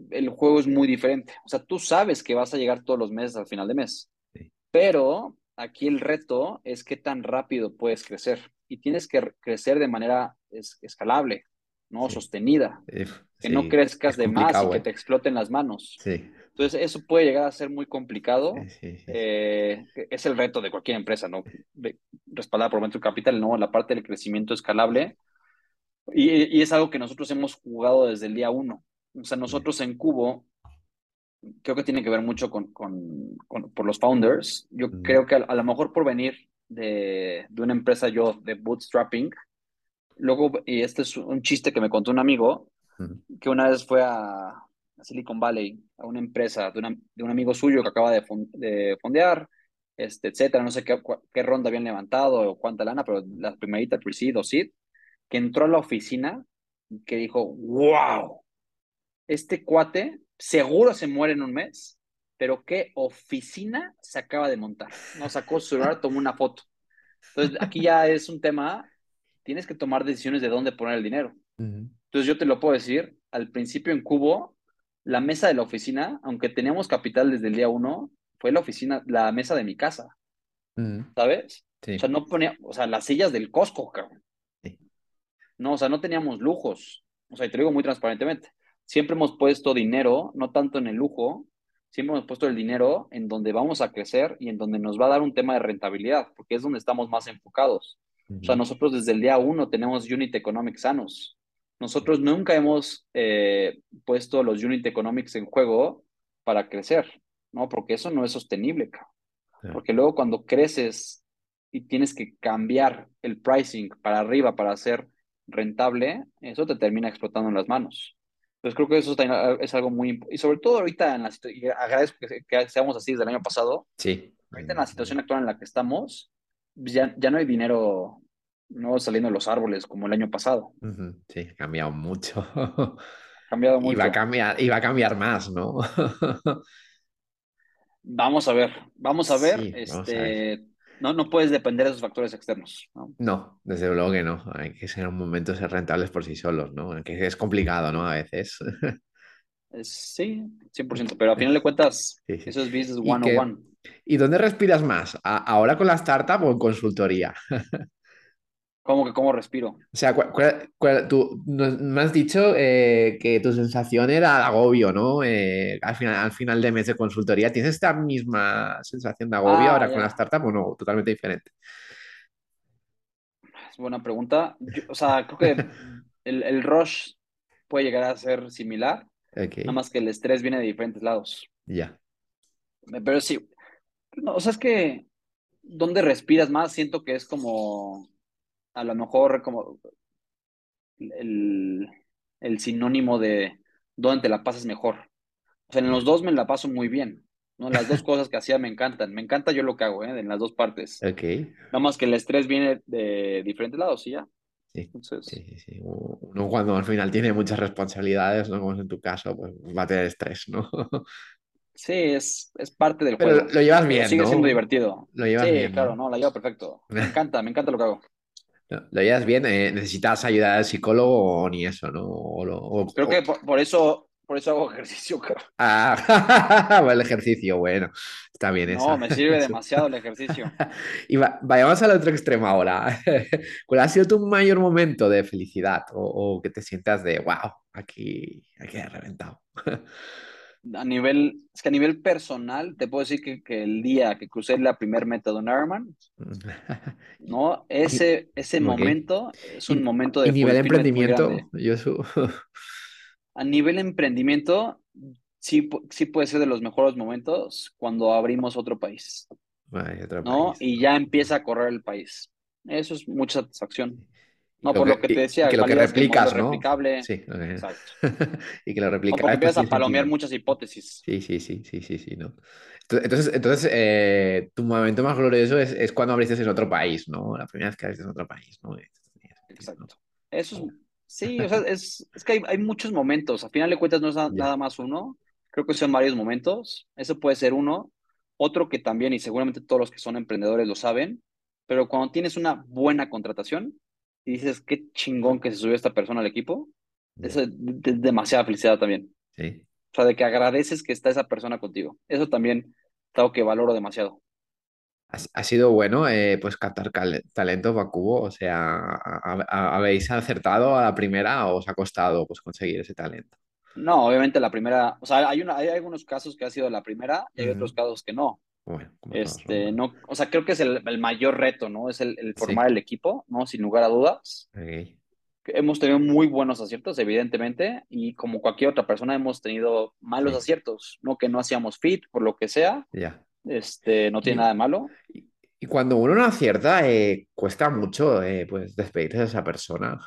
Speaker 2: el juego es muy diferente. O sea, tú sabes que vas a llegar todos los meses al final de mes,
Speaker 1: sí,
Speaker 2: pero aquí el reto es qué tan rápido puedes crecer y tienes que crecer de manera es- escalable, ¿no?
Speaker 1: sí.
Speaker 2: Sostenida, que no crezcas de más y que
Speaker 1: ¿eh?
Speaker 2: te exploten las manos.
Speaker 1: Sí,
Speaker 2: Entonces, eso puede llegar a ser muy complicado. Eh, es el reto de cualquier empresa, ¿no? De- respaldada por Venture Capital, ¿no? La parte del crecimiento escalable. Y, y es algo que nosotros hemos jugado desde el día uno. O sea, nosotros en Cubo, creo que tiene que ver mucho con, con, con- por los founders. Yo
Speaker 1: Mm,
Speaker 2: creo que a, a lo mejor por venir de, de una empresa yo de bootstrapping, luego, y este es un chiste que me contó un amigo,
Speaker 1: mm,
Speaker 2: que una vez fue a, a Silicon Valley, a una empresa de, una- de un amigo suyo que acaba de, de fondear, este, etcétera, no sé qué, qué ronda habían levantado o cuánta lana, pero la primerita, pre-seed o seed, que entró a la oficina, que dijo, wow, este cuate seguro se muere en un mes, pero qué oficina se acaba de montar. No sacó su celular, tomó una foto. Entonces, aquí ya es un tema, tienes que tomar decisiones de dónde poner el dinero. Entonces, yo te lo puedo decir, al principio en Cubo, la mesa de la oficina, aunque teníamos capital desde el día uno, fue la oficina, la mesa de mi casa, ¿sabes? O
Speaker 1: Sí,
Speaker 2: sea, no ponía, o sea, las sillas del Costco, cabrón. No, o sea, no teníamos lujos. O sea, y te lo digo muy transparentemente. Siempre hemos puesto dinero, no tanto en el lujo, siempre hemos puesto el dinero en donde vamos a crecer y en donde nos va a dar un tema de rentabilidad, porque es donde estamos más enfocados. O sea, nosotros desde el día uno tenemos unit economics sanos. Nosotros nunca hemos eh, puesto los unit economics en juego para crecer, ¿no? Porque eso no es sostenible, cabrón.
Speaker 1: claro.
Speaker 2: Porque luego cuando creces y tienes que cambiar el pricing para arriba para ser rentable, eso te termina explotando en las manos. Entonces creo que eso es algo muy importante. Y sobre todo ahorita, en la y agradezco que, que seamos así desde el año pasado,
Speaker 1: Sí,
Speaker 2: ahorita en la situación actual en la que estamos, ya, ya no hay dinero no saliendo de los árboles como el año pasado.
Speaker 1: sí, ha cambiado mucho.
Speaker 2: Ha cambiado
Speaker 1: Y va a
Speaker 2: mucho.
Speaker 1: cambiar, y va a cambiar más, ¿no?
Speaker 2: Vamos a ver, vamos a ver,
Speaker 1: Sí, vamos a ver.
Speaker 2: este, no, no puedes depender de esos factores externos, ¿no?
Speaker 1: No, desde luego que no. Hay que ser un momento ser rentables por sí solos, ¿no? Que es complicado, ¿no? A veces.
Speaker 2: Es- sí, 100%, pero a final de cuentas,
Speaker 1: Sí, sí.
Speaker 2: eso es business
Speaker 1: ¿Y qué,
Speaker 2: 101.
Speaker 1: y dónde respiras más? ¿A- ¿Ahora con la startup o en consultoría?
Speaker 2: ¿Cómo que cómo respiro?
Speaker 1: O sea, cuál- cuál- cuál- tú nos- me has dicho eh, que tu sensación era agobio, ¿no? Eh, al final, al final de mes de consultoría, ¿tienes esta misma sensación de agobio
Speaker 2: Ah,
Speaker 1: ahora con la startup o no? Totalmente diferente.
Speaker 2: es buena pregunta. Yo- o sea, creo que el, el rush puede llegar a ser similar,
Speaker 1: Ok,
Speaker 2: nada más que el estrés viene de diferentes lados.
Speaker 1: ya.
Speaker 2: Pero sí, no, o sea, es que donde respiras más, siento que es como, a lo mejor, como el, el sinónimo de dónde te la pasas mejor. O sea, en los dos me la paso muy bien, ¿no? Las dos cosas que hacía me encantan. Me encanta yo lo que hago, ¿eh? En las dos partes.
Speaker 1: Ok,
Speaker 2: Nada más que el estrés viene de diferentes lados, y ya.
Speaker 1: sí.
Speaker 2: Entonces,
Speaker 1: Sí, sí, sí. Uno cuando al final tiene muchas responsabilidades, ¿no? Como es en tu caso, pues va a tener estrés, ¿no?
Speaker 2: sí, es, es parte del
Speaker 1: Pero
Speaker 2: juego,
Speaker 1: lo llevas
Speaker 2: pero
Speaker 1: bien,
Speaker 2: sigue siendo divertido.
Speaker 1: Lo llevas
Speaker 2: Sí,
Speaker 1: bien,
Speaker 2: claro,
Speaker 1: ¿no?
Speaker 2: no, la llevo perfecto. Me encanta, me encanta lo que hago.
Speaker 1: Lo llevas bien. eh, ¿Necesitas ayuda del psicólogo o ni eso, ¿no? O o-
Speaker 2: Creo que por, por eso, por eso hago ejercicio, cabrón.
Speaker 1: Ah, el ejercicio, bueno, está bien
Speaker 2: No,
Speaker 1: esa.
Speaker 2: me sirve
Speaker 1: Eso.
Speaker 2: demasiado el ejercicio.
Speaker 1: Y va- vayamos al otro extremo ahora. ¿Cuál ha sido tu mayor momento de felicidad o, o que te sientas de, wow, aquí, aquí he reventado?
Speaker 2: A nivel, es que a nivel personal, te puedo decir que, que el día que crucé la primer meta de un Ironman, ¿no?
Speaker 1: Y,
Speaker 2: Ese, ese momento es un
Speaker 1: Y,
Speaker 2: momento
Speaker 1: y
Speaker 2: de
Speaker 1: nivel
Speaker 2: fulfillment muy grande.
Speaker 1: emprendimiento, yo
Speaker 2: A nivel emprendimiento, sí, sí puede ser de los mejores momentos cuando abrimos otro país,
Speaker 1: Ay, otro
Speaker 2: ¿no?
Speaker 1: país.
Speaker 2: Y ya empieza a correr el país. Eso es mucha satisfacción. No, por lo
Speaker 1: que,
Speaker 2: te decía,
Speaker 1: que lo que replicas, ¿no?
Speaker 2: replicable.
Speaker 1: Sí.
Speaker 2: Exacto.
Speaker 1: Y que lo replicas,
Speaker 2: porque
Speaker 1: pues
Speaker 2: empiezas a palomear muchas hipótesis.
Speaker 1: Sí, sí, sí, sí, sí, sí, ¿no? Entonces, entonces eh, tu momento más glorioso es, es, cuando abriste en otro país, ¿no? La primera vez que abriste en otro país, ¿no?
Speaker 2: Exacto. Eso es, sí, o sea, es, es que hay, hay, muchos momentos. A final de cuentas no es nada más uno. Creo que son varios momentos. Eso puede ser uno. Otro que también, y seguramente todos los que son emprendedores lo saben, pero cuando tienes una buena contratación y dices, qué chingón que se subió esta persona al equipo, eso es demasiada felicidad también.
Speaker 1: Sí.
Speaker 2: O sea, de que agradeces que está esa persona contigo. Eso también es algo que valoro demasiado.
Speaker 1: Ha, sido bueno eh, pues captar talento para Cubo, o sea, ¿habéis acertado a la primera o os ha costado pues conseguir ese talento?
Speaker 2: No, obviamente la primera, o sea, hay, una, hay algunos casos que ha sido la primera y hay otros casos que no.
Speaker 1: Bueno,
Speaker 2: este, no, o sea, creo que es el, mayor reto, ¿no? Es el, formar el equipo, ¿no? Sin lugar a dudas.
Speaker 1: Okay.
Speaker 2: Hemos tenido muy buenos aciertos, evidentemente, y como cualquier otra persona hemos tenido malos aciertos, ¿no? Que no hacíamos fit, por lo que sea.
Speaker 1: Ya.
Speaker 2: Este, no tiene nada de malo.
Speaker 1: Y, cuando uno no acierta, eh, cuesta mucho eh, pues despedirse de esa persona.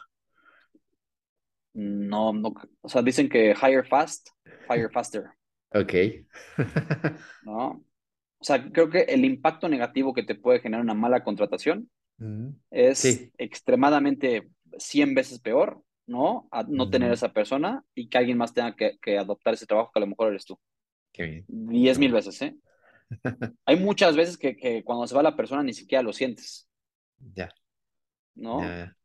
Speaker 2: No, no, o sea, dicen que hire fast, fire faster.
Speaker 1: Ok.
Speaker 2: ¿No? O sea, creo que el impacto negativo que te puede generar una mala contratación
Speaker 1: mm,
Speaker 2: es extremadamente 100 veces peor, ¿no? A no tener esa persona y que alguien más tenga que, que, adoptar ese trabajo que a lo mejor eres tú.
Speaker 1: Qué bien.
Speaker 2: 10 mil veces, ¿eh? Hay muchas veces que, que, cuando se va la persona ni siquiera lo sientes.
Speaker 1: Ya.
Speaker 2: ¿No?
Speaker 1: Ya,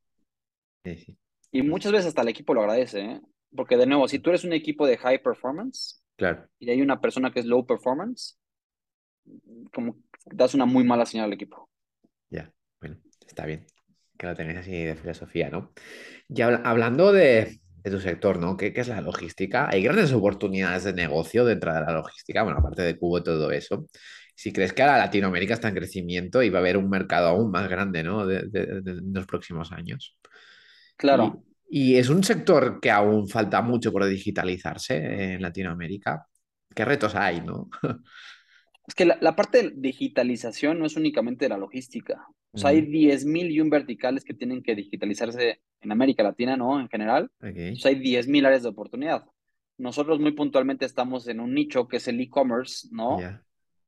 Speaker 1: Sí, sí.
Speaker 2: Y muchas veces hasta el equipo lo agradece, ¿eh? Porque de nuevo, si tú eres un equipo de high performance
Speaker 1: claro.
Speaker 2: y hay una persona que es low performance, como das una muy mala señal al equipo.
Speaker 1: Ya, bueno, está bien que lo tenéis así de filosofía, ¿no? Y hablando de, de, tu sector, ¿no? ¿Qué, ¿Qué, es la logística? Hay grandes oportunidades de negocio dentro de la logística, bueno, aparte de Cubo y todo eso. Si crees que ahora Latinoamérica está en crecimiento y va a haber un mercado aún más grande, ¿no? De, de, de los próximos años.
Speaker 2: Claro.
Speaker 1: Y, y, es un sector que aún falta mucho por digitalizarse en Latinoamérica. ¿Qué retos hay, no?
Speaker 2: Es que la, la, parte de digitalización no es únicamente de la logística. O sea, hay 10.000 y un verticales que tienen que digitalizarse en América Latina, ¿no? En general.
Speaker 1: Okay.
Speaker 2: O sea, hay 10.000 áreas de oportunidad. Nosotros muy puntualmente estamos en un nicho que es el e-commerce, ¿no?
Speaker 1: Yeah.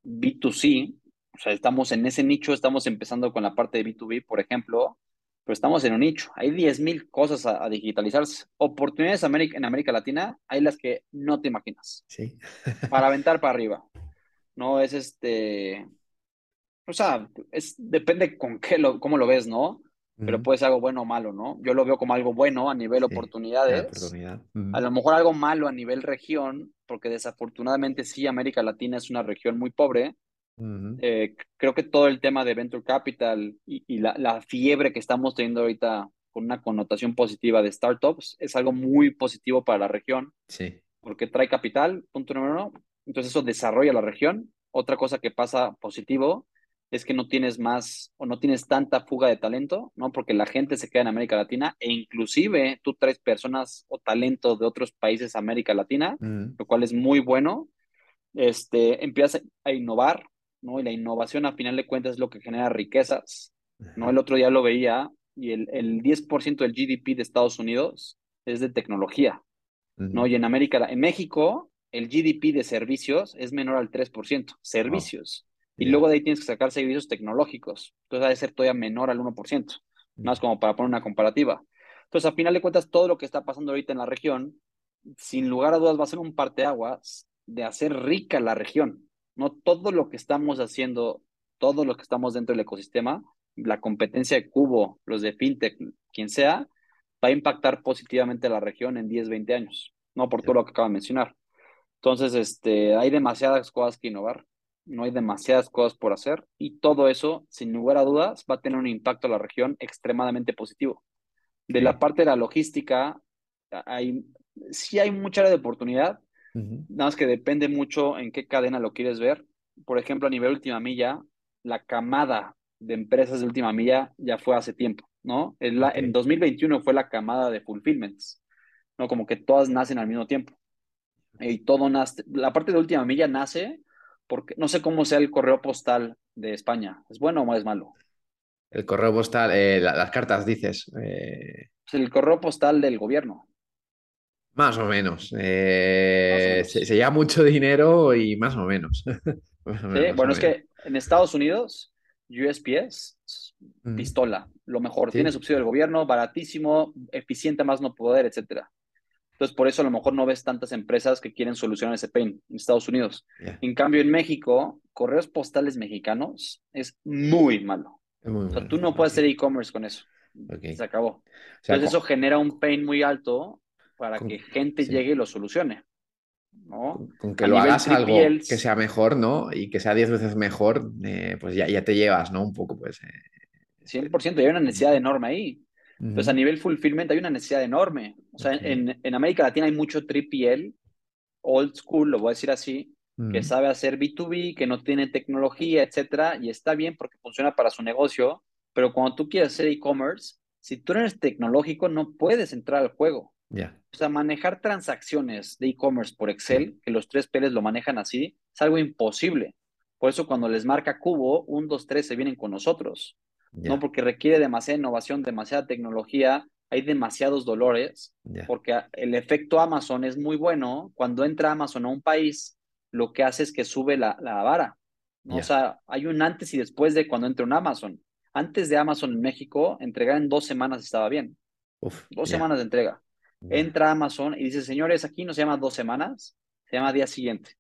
Speaker 2: B2C. O sea, estamos en ese nicho, estamos empezando con la parte de B2B, por ejemplo, pero estamos en un nicho. Hay 10.000 cosas a, a, digitalizarse. Oportunidades América, en América Latina, hay las que no te imaginas.
Speaker 1: Sí.
Speaker 2: para aventar para arriba. No es este. O sea, es, depende con qué lo, cómo lo ves, ¿no? Pero uh -huh. puede ser algo bueno o malo, ¿no? Yo lo veo como algo bueno a nivel
Speaker 1: Sí,
Speaker 2: oportunidades.
Speaker 1: oportunidad.
Speaker 2: A lo mejor algo malo a nivel región, porque desafortunadamente sí, América Latina es una región muy pobre. Eh, creo que todo el tema de Venture Capital y, y la, la fiebre que estamos teniendo ahorita con una connotación positiva de startups es algo muy positivo para la región,
Speaker 1: Sí.
Speaker 2: porque trae capital, punto número uno. Entonces eso desarrolla la región. Otra cosa que pasa positivo es que no tienes más o no tienes tanta fuga de talento, ¿no? Porque la gente se queda en América Latina e inclusive tú traes personas o talento de otros países a América Latina,
Speaker 1: Mm.
Speaker 2: lo cual es muy bueno. Este, empiezas a innovar, ¿no? Y la innovación a final de cuentas es lo que genera riquezas, ¿no? El otro día lo veía y el, el 10% del GDP de Estados Unidos es de tecnología, ¿no? Y en América, en México, el GDP de servicios es menor al 3%, servicios. Y luego de ahí tienes que sacar servicios tecnológicos. Entonces ha de ser todavía menor al 1%. Nada más como para poner una comparativa. Entonces, a final de cuentas, todo lo que está pasando ahorita en la región, sin lugar a dudas, va a ser un parteaguas de hacer rica la región. No todo lo que estamos haciendo, todo lo que estamos dentro del ecosistema, la competencia de Cubo, los de FinTech, quien sea, va a impactar positivamente a la región en 10, 20 años, no por todo lo que acabo de mencionar. Entonces, este, hay demasiadas cosas que innovar, no hay demasiadas cosas por hacer y todo eso, sin lugar a dudas, va a tener un impacto a la región extremadamente positivo. De la parte de la logística, hay, sí hay mucha área de oportunidad, nada más que depende mucho en qué cadena lo quieres ver. Por ejemplo, a nivel última milla, la camada de empresas de última milla ya fue hace tiempo, ¿no? En, la, en 2021 fue la camada de fulfillments, ¿no? Como que todas nacen al mismo tiempo. Y todo nace, la parte de última milla nace porque no sé cómo sea el correo postal de España. ¿Es bueno o es malo?
Speaker 1: El correo postal, eh, la- las cartas, dices. eh,
Speaker 2: el correo postal del gobierno.
Speaker 1: más o menos. eh,
Speaker 2: Más o menos.
Speaker 1: se, se lleva mucho dinero y más o menos.
Speaker 2: bueno, es que en Estados Unidos, USPS, pistola, lo mejor. Tiene subsidio del gobierno, baratísimo, eficiente más no poder, etcétera. Entonces, por eso a lo mejor no ves tantas empresas que quieren solucionar ese pain en Estados Unidos. En cambio, en México, correos postales mexicanos es muy malo. o sea, tú no puedes hacer e-commerce con eso. Se acabó. Entonces, eso genera un pain muy alto para que gente llegue y lo solucione. ¿no?
Speaker 1: Con, que lo hagas algo que sea mejor, ¿no? Y que sea 10 veces mejor, eh, pues ya, ya te llevas, ¿no? Un poco, pues. Eh,
Speaker 2: 100%, hay una necesidad enorme ahí. Entonces, a nivel fulfillment hay una necesidad enorme. O sea, en, en, América Latina hay mucho triple old school, lo voy a decir así, que sabe hacer B2B, que no tiene tecnología, etcétera, y está bien porque funciona para su negocio, pero cuando tú quieres hacer e-commerce, si tú eres tecnológico, no puedes entrar al juego. O sea, manejar transacciones de e-commerce por Excel, que los tres P's lo manejan así, es algo imposible. Por eso cuando les marca Cubo, un, dos, tres se vienen con nosotros. ¿No? Porque requiere demasiada innovación, demasiada tecnología, hay demasiados dolores, porque el efecto Amazon es muy bueno. Cuando entra Amazon a un país, lo que hace es que sube la, la vara. O sea, hay un antes y después de cuando entra un Amazon. Antes de Amazon en México, entregar en dos semanas estaba bien. dos semanas de entrega. Entra Amazon y dice, señores, aquí no se llama dos semanas, se llama día siguiente.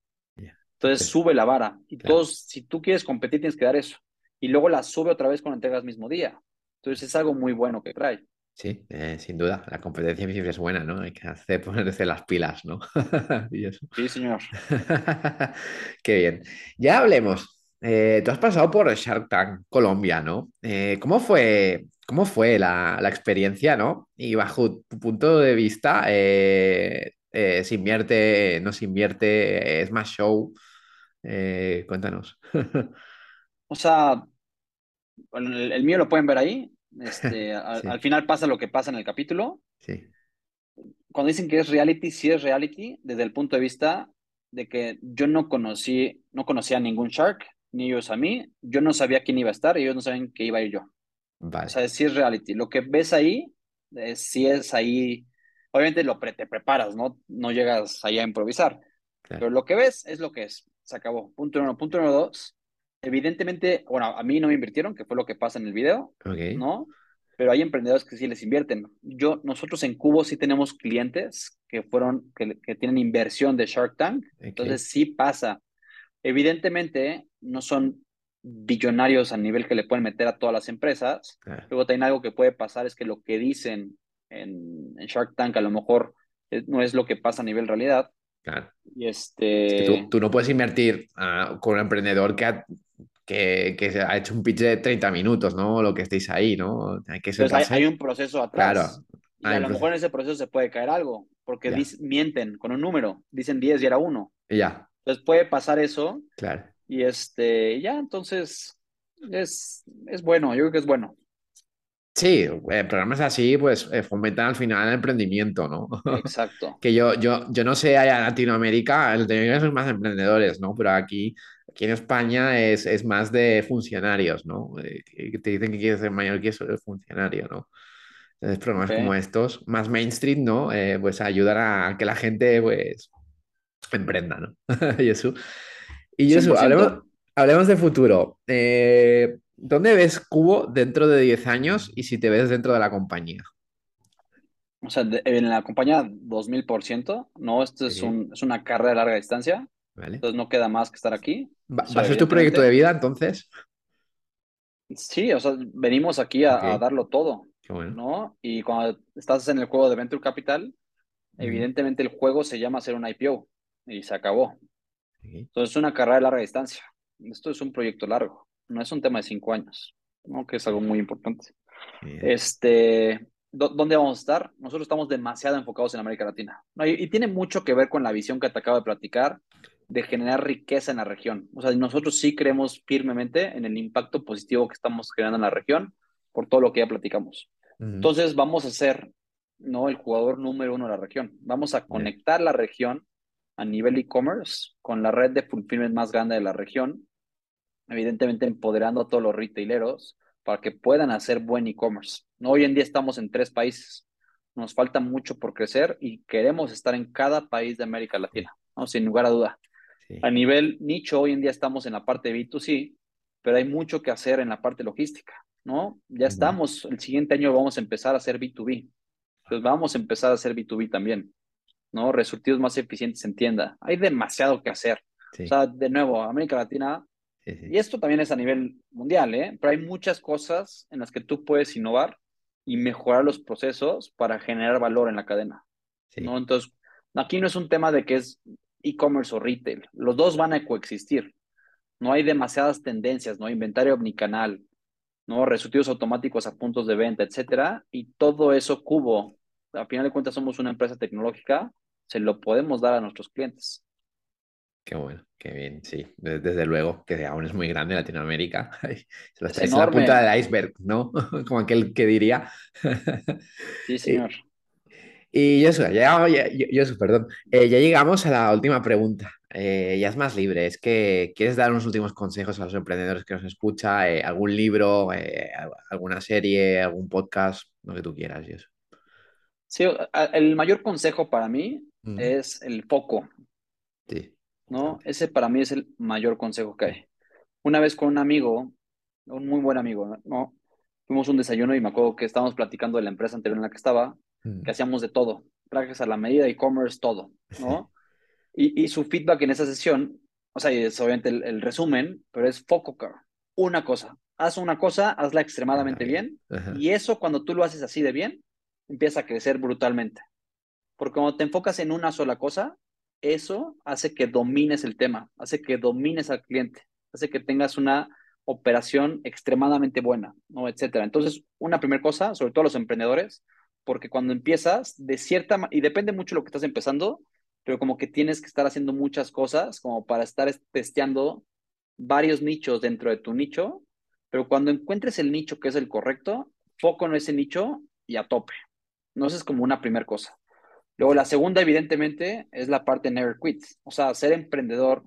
Speaker 2: Entonces sube la vara. Y todos, si tú quieres competir, tienes que dar eso. Y luego la sube otra vez cuando entregas mismo día. Entonces es algo muy bueno que trae.
Speaker 1: Sí, eh, sin duda. La competencia siempre es buena, ¿no? Hay que hacer, ponerse las pilas, ¿no?
Speaker 2: Sí, señor.
Speaker 1: Qué bien. Ya hablemos. Eh, tú has pasado por Shark Tank Colombia, ¿no? Eh, ¿cómo fue ¿Cómo fue la, experiencia, no? Y bajo tu punto de vista, eh, ¿se invierte, no se invierte, es más show? Cuéntanos.
Speaker 2: o sea, el, mío lo pueden ver ahí. Este, al, final pasa lo que pasa en el capítulo.
Speaker 1: Sí.
Speaker 2: Cuando dicen que es reality, sí es reality, desde el punto de vista de que yo no conocí, no conocía a ningún Shark, ni ellos a mí. Yo no sabía quién iba a estar y ellos no saben que iba a ir yo. O sea, sí es reality. Lo que ves ahí, es, sí es ahí. Obviamente lo te preparas, ¿no? No llegas ahí a improvisar. Pero lo que ves es lo que es. Se acabó. Punto uno. Punto número dos. Evidentemente, bueno, a mí no me invirtieron, que fue lo que pasa en el video, ¿no? Pero hay emprendedores que sí les invierten. Yo, nosotros en Cubo sí tenemos clientes que fueron, que, que tienen inversión de Shark Tank. Entonces sí pasa. Evidentemente, no son billonarios a nivel que le pueden meter a todas las empresas. Luego también algo que puede pasar es que lo que dicen en, Shark Tank a lo mejor eh, no es lo que pasa a nivel realidad.
Speaker 1: Claro.
Speaker 2: Y este...
Speaker 1: tú, no puedes invertir ah, con un emprendedor que ha, que, que ha hecho un pitch de 30 minutos, ¿no? Lo que estéis ahí, ¿no?
Speaker 2: Hay que ser hay, un proceso atrás. Claro. Y a lo mejor en ese proceso se puede caer algo, porque mienten con un número, dicen 10 y era 1.
Speaker 1: Ya.
Speaker 2: Entonces puede pasar eso.
Speaker 1: Claro.
Speaker 2: Y este, ya, entonces, es, es bueno, yo creo que es bueno.
Speaker 1: Sí, eh, programas así pues eh, fomentan al final el emprendimiento, ¿no?
Speaker 2: Exacto.
Speaker 1: que yo, yo, yo no sé, allá en Latinoamérica, el de son más emprendedores, ¿no? Pero aquí, aquí en España es, es más de funcionarios, ¿no? Eh, que te dicen que quieres ser mayor que eso, funcionario, ¿no? Entonces, programas como estos, más mainstream, ¿no? pues ayudar a que la gente, pues, emprenda, ¿no? eso. Y eso, hablemos, de futuro. Eh, ¿Dónde ves Cubo dentro de 10 años y si te ves dentro de la compañía?
Speaker 2: O sea, en la compañía 2000%, ¿no? Esto es, un, es una carrera de larga distancia. Entonces no queda más que estar aquí.
Speaker 1: ¿Va, a ser tu proyecto de vida entonces?
Speaker 2: Sí, o sea, venimos aquí a, darlo todo. ¿no? Y cuando estás en el juego de Venture Capital, evidentemente el juego se llama hacer un IPO y se acabó. Entonces es una carrera de larga distancia. Esto es un proyecto largo, no es un tema de cinco años, ¿no? que es algo muy importante. Este, ¿Dónde vamos a estar? Nosotros estamos demasiado enfocados en América Latina. Y, tiene mucho que ver con la visión que te acabo de platicar de generar riqueza en la región. O sea, nosotros sí creemos firmemente en el impacto positivo que estamos generando en la región por todo lo que ya platicamos. Entonces vamos a ser ¿no? el jugador número uno de la región. Vamos a conectar la región a nivel e-commerce con la red de fulfillment más grande de la región, evidentemente empoderando a todos los retaileros para que puedan hacer buen e-commerce. Hoy en día estamos en tres países, nos falta mucho por crecer y queremos estar en cada país de América Latina, sin lugar a duda. A nivel nicho, hoy en día estamos en la parte de B2C, pero hay mucho que hacer en la parte logística, ¿no? Ya estamos, el siguiente año vamos a empezar a hacer B2B. Entonces vamos a empezar a hacer B2B también, ¿no? Resurtidos más eficientes en tienda. Hay demasiado que hacer. O sea, de nuevo, América Latina, y esto también es a nivel mundial, ¿eh? Pero hay muchas cosas en las que tú puedes innovar y mejorar los procesos para generar valor en la cadena, ¿no? Entonces, aquí no es un tema de que es e-commerce o retail. Los dos van a coexistir. No hay demasiadas tendencias, ¿no? Inventario omnicanal, ¿no? Resultados automáticos a puntos de venta, etcétera. Y todo eso, Cubo, a final de cuentas somos una empresa tecnológica, se lo podemos dar a nuestros clientes.
Speaker 1: Qué bueno, qué bien, sí. Desde, luego, que aún es muy grande Latinoamérica. Se lo estáis en la punta del iceberg, ¿no? Como aquel que diría.
Speaker 2: Sí, señor.
Speaker 1: Y Josu, ya, perdón, eh, ya llegamos a la última pregunta. Eh, ya es más libre. Es que quieres dar unos últimos consejos a los emprendedores que nos escuchan, eh, algún libro, alguna serie, algún podcast, lo que tú quieras, Josu.
Speaker 2: Sí, el mayor consejo para mí es el foco.
Speaker 1: Sí.
Speaker 2: ¿No? Ese para mí es el mayor consejo que hay. Una vez con un amigo, un muy buen amigo, ¿no? Fuimos un desayuno y me acuerdo que estábamos platicando de la empresa anterior en la que estaba que hacíamos de todo, trajes a la medida, e-commerce, todo, ¿no? Y, y, su feedback en esa sesión, o sea, es obviamente el, resumen, pero es foco, una cosa, haz una cosa, hazla extremadamente bien, y eso cuando tú lo haces así de bien, empieza a crecer brutalmente. Porque cuando te enfocas en una sola cosa, eso hace que domines el tema, hace que domines al cliente, hace que tengas una operación extremadamente buena, ¿no? Etcétera. Entonces, una primera cosa, sobre todo los emprendedores, porque cuando empiezas, de cierta, y depende mucho de lo que estás empezando, pero como que tienes que estar haciendo muchas cosas como para estar testeando varios nichos dentro de tu nicho, pero cuando encuentres el nicho que es el correcto, foco en ese nicho y a tope. No, eso es como una primera cosa. Luego la segunda, evidentemente, es la parte never quit. O sea, ser emprendedor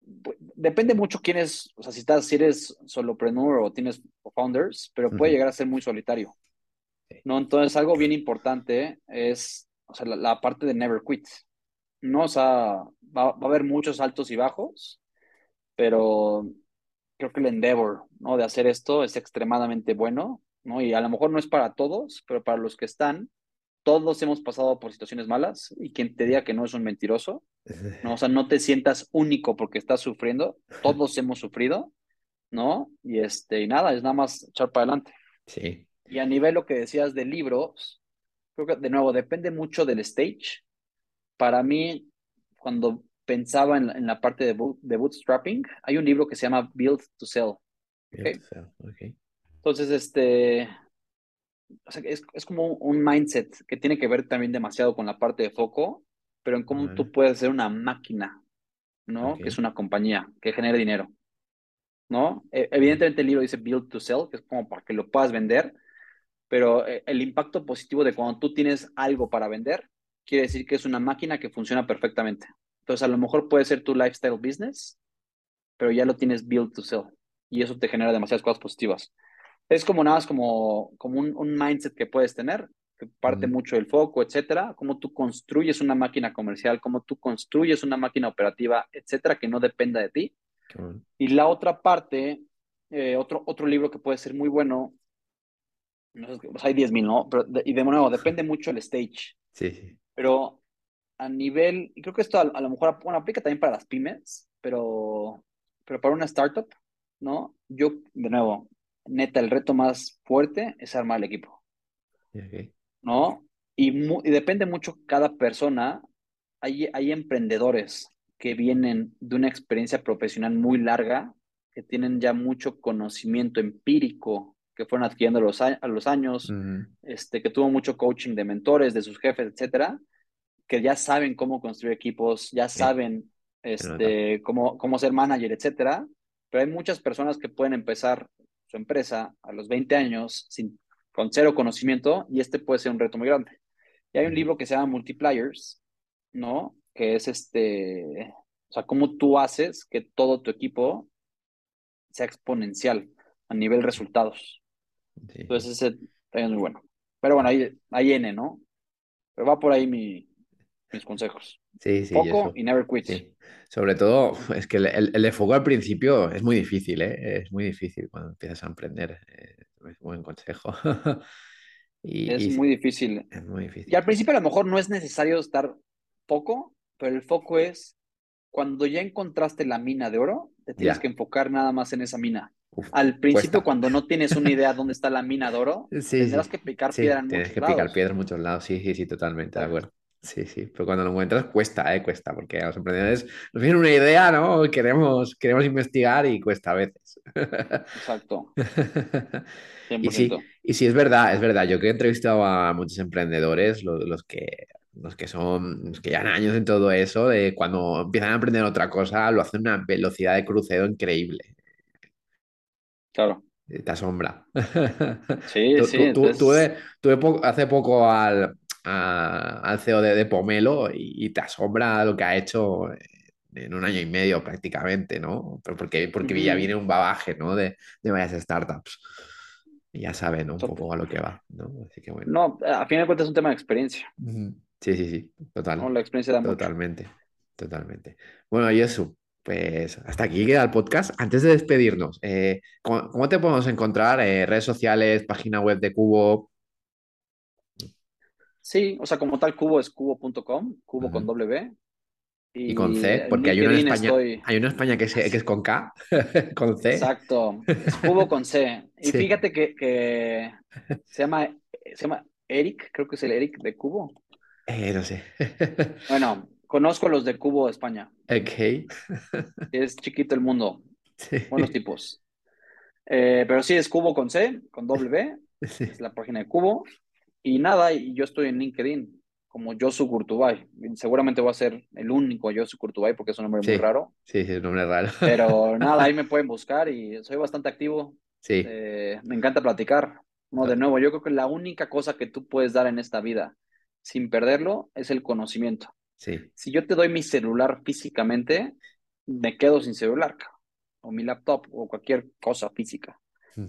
Speaker 2: depende mucho quién es, o sea, si estás, si eres solopreneur o tienes founders, pero puede llegar a ser muy solitario. ¿No? Entonces, algo bien importante es, o sea, la, parte de never quit, ¿no? O sea, va, a haber muchos altos y bajos, pero creo que el endeavor, ¿no? De hacer esto es extremadamente bueno, ¿no? Y a lo mejor no es para todos, pero para los que están, todos hemos pasado por situaciones malas y quien te diga que no es un mentiroso, ¿no? O sea, no te sientas único porque estás sufriendo, todos hemos sufrido, ¿no? Y este, y nada, es nada más echar para adelante.
Speaker 1: Sí,
Speaker 2: y a nivel lo que decías de libros, creo que de nuevo depende mucho del stage. Para mí, cuando pensaba en, la parte de, de, bootstrapping, hay un libro que se llama Build to Sell. Entonces, este, es, es, como un mindset que tiene que ver también demasiado con la parte de foco, pero en cómo tú puedes ser una máquina, ¿no? Que es una compañía que genere dinero, ¿no? E, evidentemente el libro dice Build to Sell, que es como para que lo puedas vender, pero eh, el impacto positivo de cuando tú tienes algo para vender, quiere decir que es una máquina que funciona perfectamente. Entonces, a lo mejor puede ser tu lifestyle business, pero ya lo tienes built to sell y eso te genera demasiadas cosas positivas. Es como nada más como, como un, mindset que puedes tener, que parte mucho del foco, etcétera, cómo tú construyes una máquina comercial, cómo tú construyes una máquina operativa, etcétera, que no dependa de ti. Y la otra parte, eh, otro, otro libro que puede ser muy bueno no sé, pues hay 10.000, ¿no? Pero, y de nuevo, depende mucho el stage.
Speaker 1: Sí, sí.
Speaker 2: Pero a nivel, y creo que esto a, lo mejor bueno, aplica también para las pymes, pero, pero para una startup, ¿no? Yo, de nuevo, neta, el reto más fuerte es armar el equipo. ¿No? Y, y, depende mucho cada persona. Hay, hay emprendedores que vienen de una experiencia profesional muy larga, que tienen ya mucho conocimiento empírico que fueron adquiriendo a los, a los años, este, que tuvo mucho coaching de mentores, de sus jefes, etcétera, que ya saben cómo construir equipos, ya saben este, cómo, cómo ser manager, etcétera. Pero hay muchas personas que pueden empezar su empresa a los 20 años sin, con cero conocimiento y este puede ser un reto muy grande. Y hay un libro que se llama Multipliers, ¿no? Que es este, o sea, cómo tú haces que todo tu equipo sea exponencial a nivel resultados. Entonces ese también es muy bueno. Pero bueno, hay, hay N, ¿no? Pero va por ahí mi, mis consejos.
Speaker 1: Sí, sí, eso.
Speaker 2: y never quit.
Speaker 1: Sí. Sobre todo, es que el, el- el de foco al principio es muy difícil, ¿eh? Es muy difícil cuando empiezas a emprender. eh, es un buen consejo. Y,
Speaker 2: Es
Speaker 1: y
Speaker 2: muy difícil.
Speaker 1: es muy
Speaker 2: Y
Speaker 1: difícil.
Speaker 2: al principio a lo mejor no es necesario estar foco, pero el foco es cuando ya encontraste la mina de oro, te tienes
Speaker 1: Ya.
Speaker 2: que enfocar nada más en esa mina.
Speaker 1: Uf,
Speaker 2: Al principio,
Speaker 1: cuesta.
Speaker 2: cuando no tienes una idea dónde está la mina de oro,
Speaker 1: Sí,
Speaker 2: tendrás
Speaker 1: sí.
Speaker 2: que picar
Speaker 1: Sí,
Speaker 2: piedra en
Speaker 1: tienes
Speaker 2: muchos
Speaker 1: que picar piedra en muchos lados. Sí, sí, sí, totalmente, de acuerdo. Sí, sí. Pero cuando lo encuentras cuesta, ¿eh? Cuesta, porque a los emprendedores nos viene una idea, ¿no? Queremos, queremos investigar y cuesta a veces.
Speaker 2: Exacto,
Speaker 1: Y sí,
Speaker 2: 100%.
Speaker 1: y sí, es verdad, es verdad. Yo que he entrevistado a muchos emprendedores, lo- los, que, los que son, los que llevan años en todo eso, de cuando empiezan a aprender otra cosa, lo hacen a una velocidad de crucero increíble.
Speaker 2: Claro.
Speaker 1: Eh, Te asombra.
Speaker 2: Sí,
Speaker 1: Tu-
Speaker 2: sí,
Speaker 1: tu-
Speaker 2: entonces,
Speaker 1: Tuve, tuve po- hace poco al, a- al CEO de, de Pomelo y, y te asombra lo que ha hecho en un año y medio prácticamente, ¿no? Pero porque, porque ya
Speaker 2: ujú,
Speaker 1: viene un bagaje, ¿no? De, de varias startups. Y ya saben, ¿no? Un poco a lo que va, ¿no? Así que bueno.
Speaker 2: No, a fin de cuentas es un tema de experiencia.
Speaker 1: Sí, sí, sí,
Speaker 2: ¿no?
Speaker 1: total,
Speaker 2: La experiencia da mucho.
Speaker 1: totalmente, totalmente. Bueno, Jesús, pues hasta aquí queda el podcast. Antes de despedirnos, eh, ¿cómo, cómo te podemos encontrar? Eh, redes sociales, página web de Cubo.
Speaker 2: Sí, o sea, como tal, Cubo es cubo.com, cubo con. W.
Speaker 1: Y con C, porque hay uno en España,
Speaker 2: estoy,
Speaker 1: hay uno en España que es, que es con K, con C.
Speaker 2: exacto, es Cubo con C. Y
Speaker 1: Sí.
Speaker 2: fíjate que, que se llama, se llama Eric, creo que es el Eric de Cubo.
Speaker 1: Eh, no sé.
Speaker 2: Bueno, conozco los de Cubo España.
Speaker 1: Ok.
Speaker 2: Es chiquito el mundo,
Speaker 1: Sí.
Speaker 2: buenos tipos. Eh, pero sí, es Cubo con C, con W,
Speaker 1: Sí.
Speaker 2: es la página de Cubo. Y nada, y yo estoy en LinkedIn como Josu Kurtubay. Seguramente voy a ser el único Josu Kurtubay porque es un nombre muy
Speaker 1: Sí.
Speaker 2: raro.
Speaker 1: Sí, sí, es un nombre raro.
Speaker 2: Pero nada, ahí me pueden buscar y soy bastante activo.
Speaker 1: Sí,
Speaker 2: Eh, me encanta platicar. No, de nuevo, yo creo que la única cosa que tú puedes dar en esta vida sin perderlo es el conocimiento.
Speaker 1: Sí,
Speaker 2: Si yo te doy mi celular físicamente, me quedo sin celular, o mi laptop, o cualquier cosa física.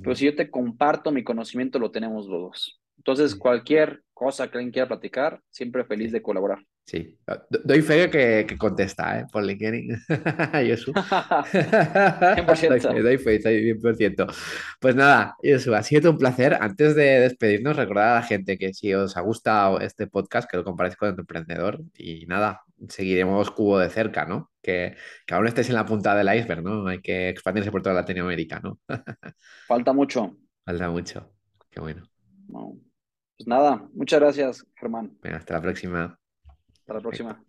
Speaker 2: Pero si yo te comparto mi conocimiento, lo tenemos los dos. Entonces,
Speaker 1: Sí.
Speaker 2: cualquier cosa que alguien quiera platicar, siempre feliz
Speaker 1: Sí.
Speaker 2: de colaborar.
Speaker 1: Sí. Do- Doy fe que, que contesta, ¿eh? Por LinkedIn. Jesús.
Speaker 2: 100%.
Speaker 1: Doy fe, doy fe, estoy 100%. Pues nada, eso ha sido un placer. Antes de despedirnos, recordar a la gente que si os ha gustado este podcast, que lo comparéis con el emprendedor y nada, seguiremos Cubo de cerca, ¿no? Que, que aún estéis en la punta del iceberg, ¿no? Hay que expandirse por toda Latinoamérica, ¿no?
Speaker 2: Falta mucho.
Speaker 1: Falta mucho. Qué bueno.
Speaker 2: No. Pues nada, muchas gracias, Germán.
Speaker 1: Hasta la próxima.
Speaker 2: Hasta la próxima.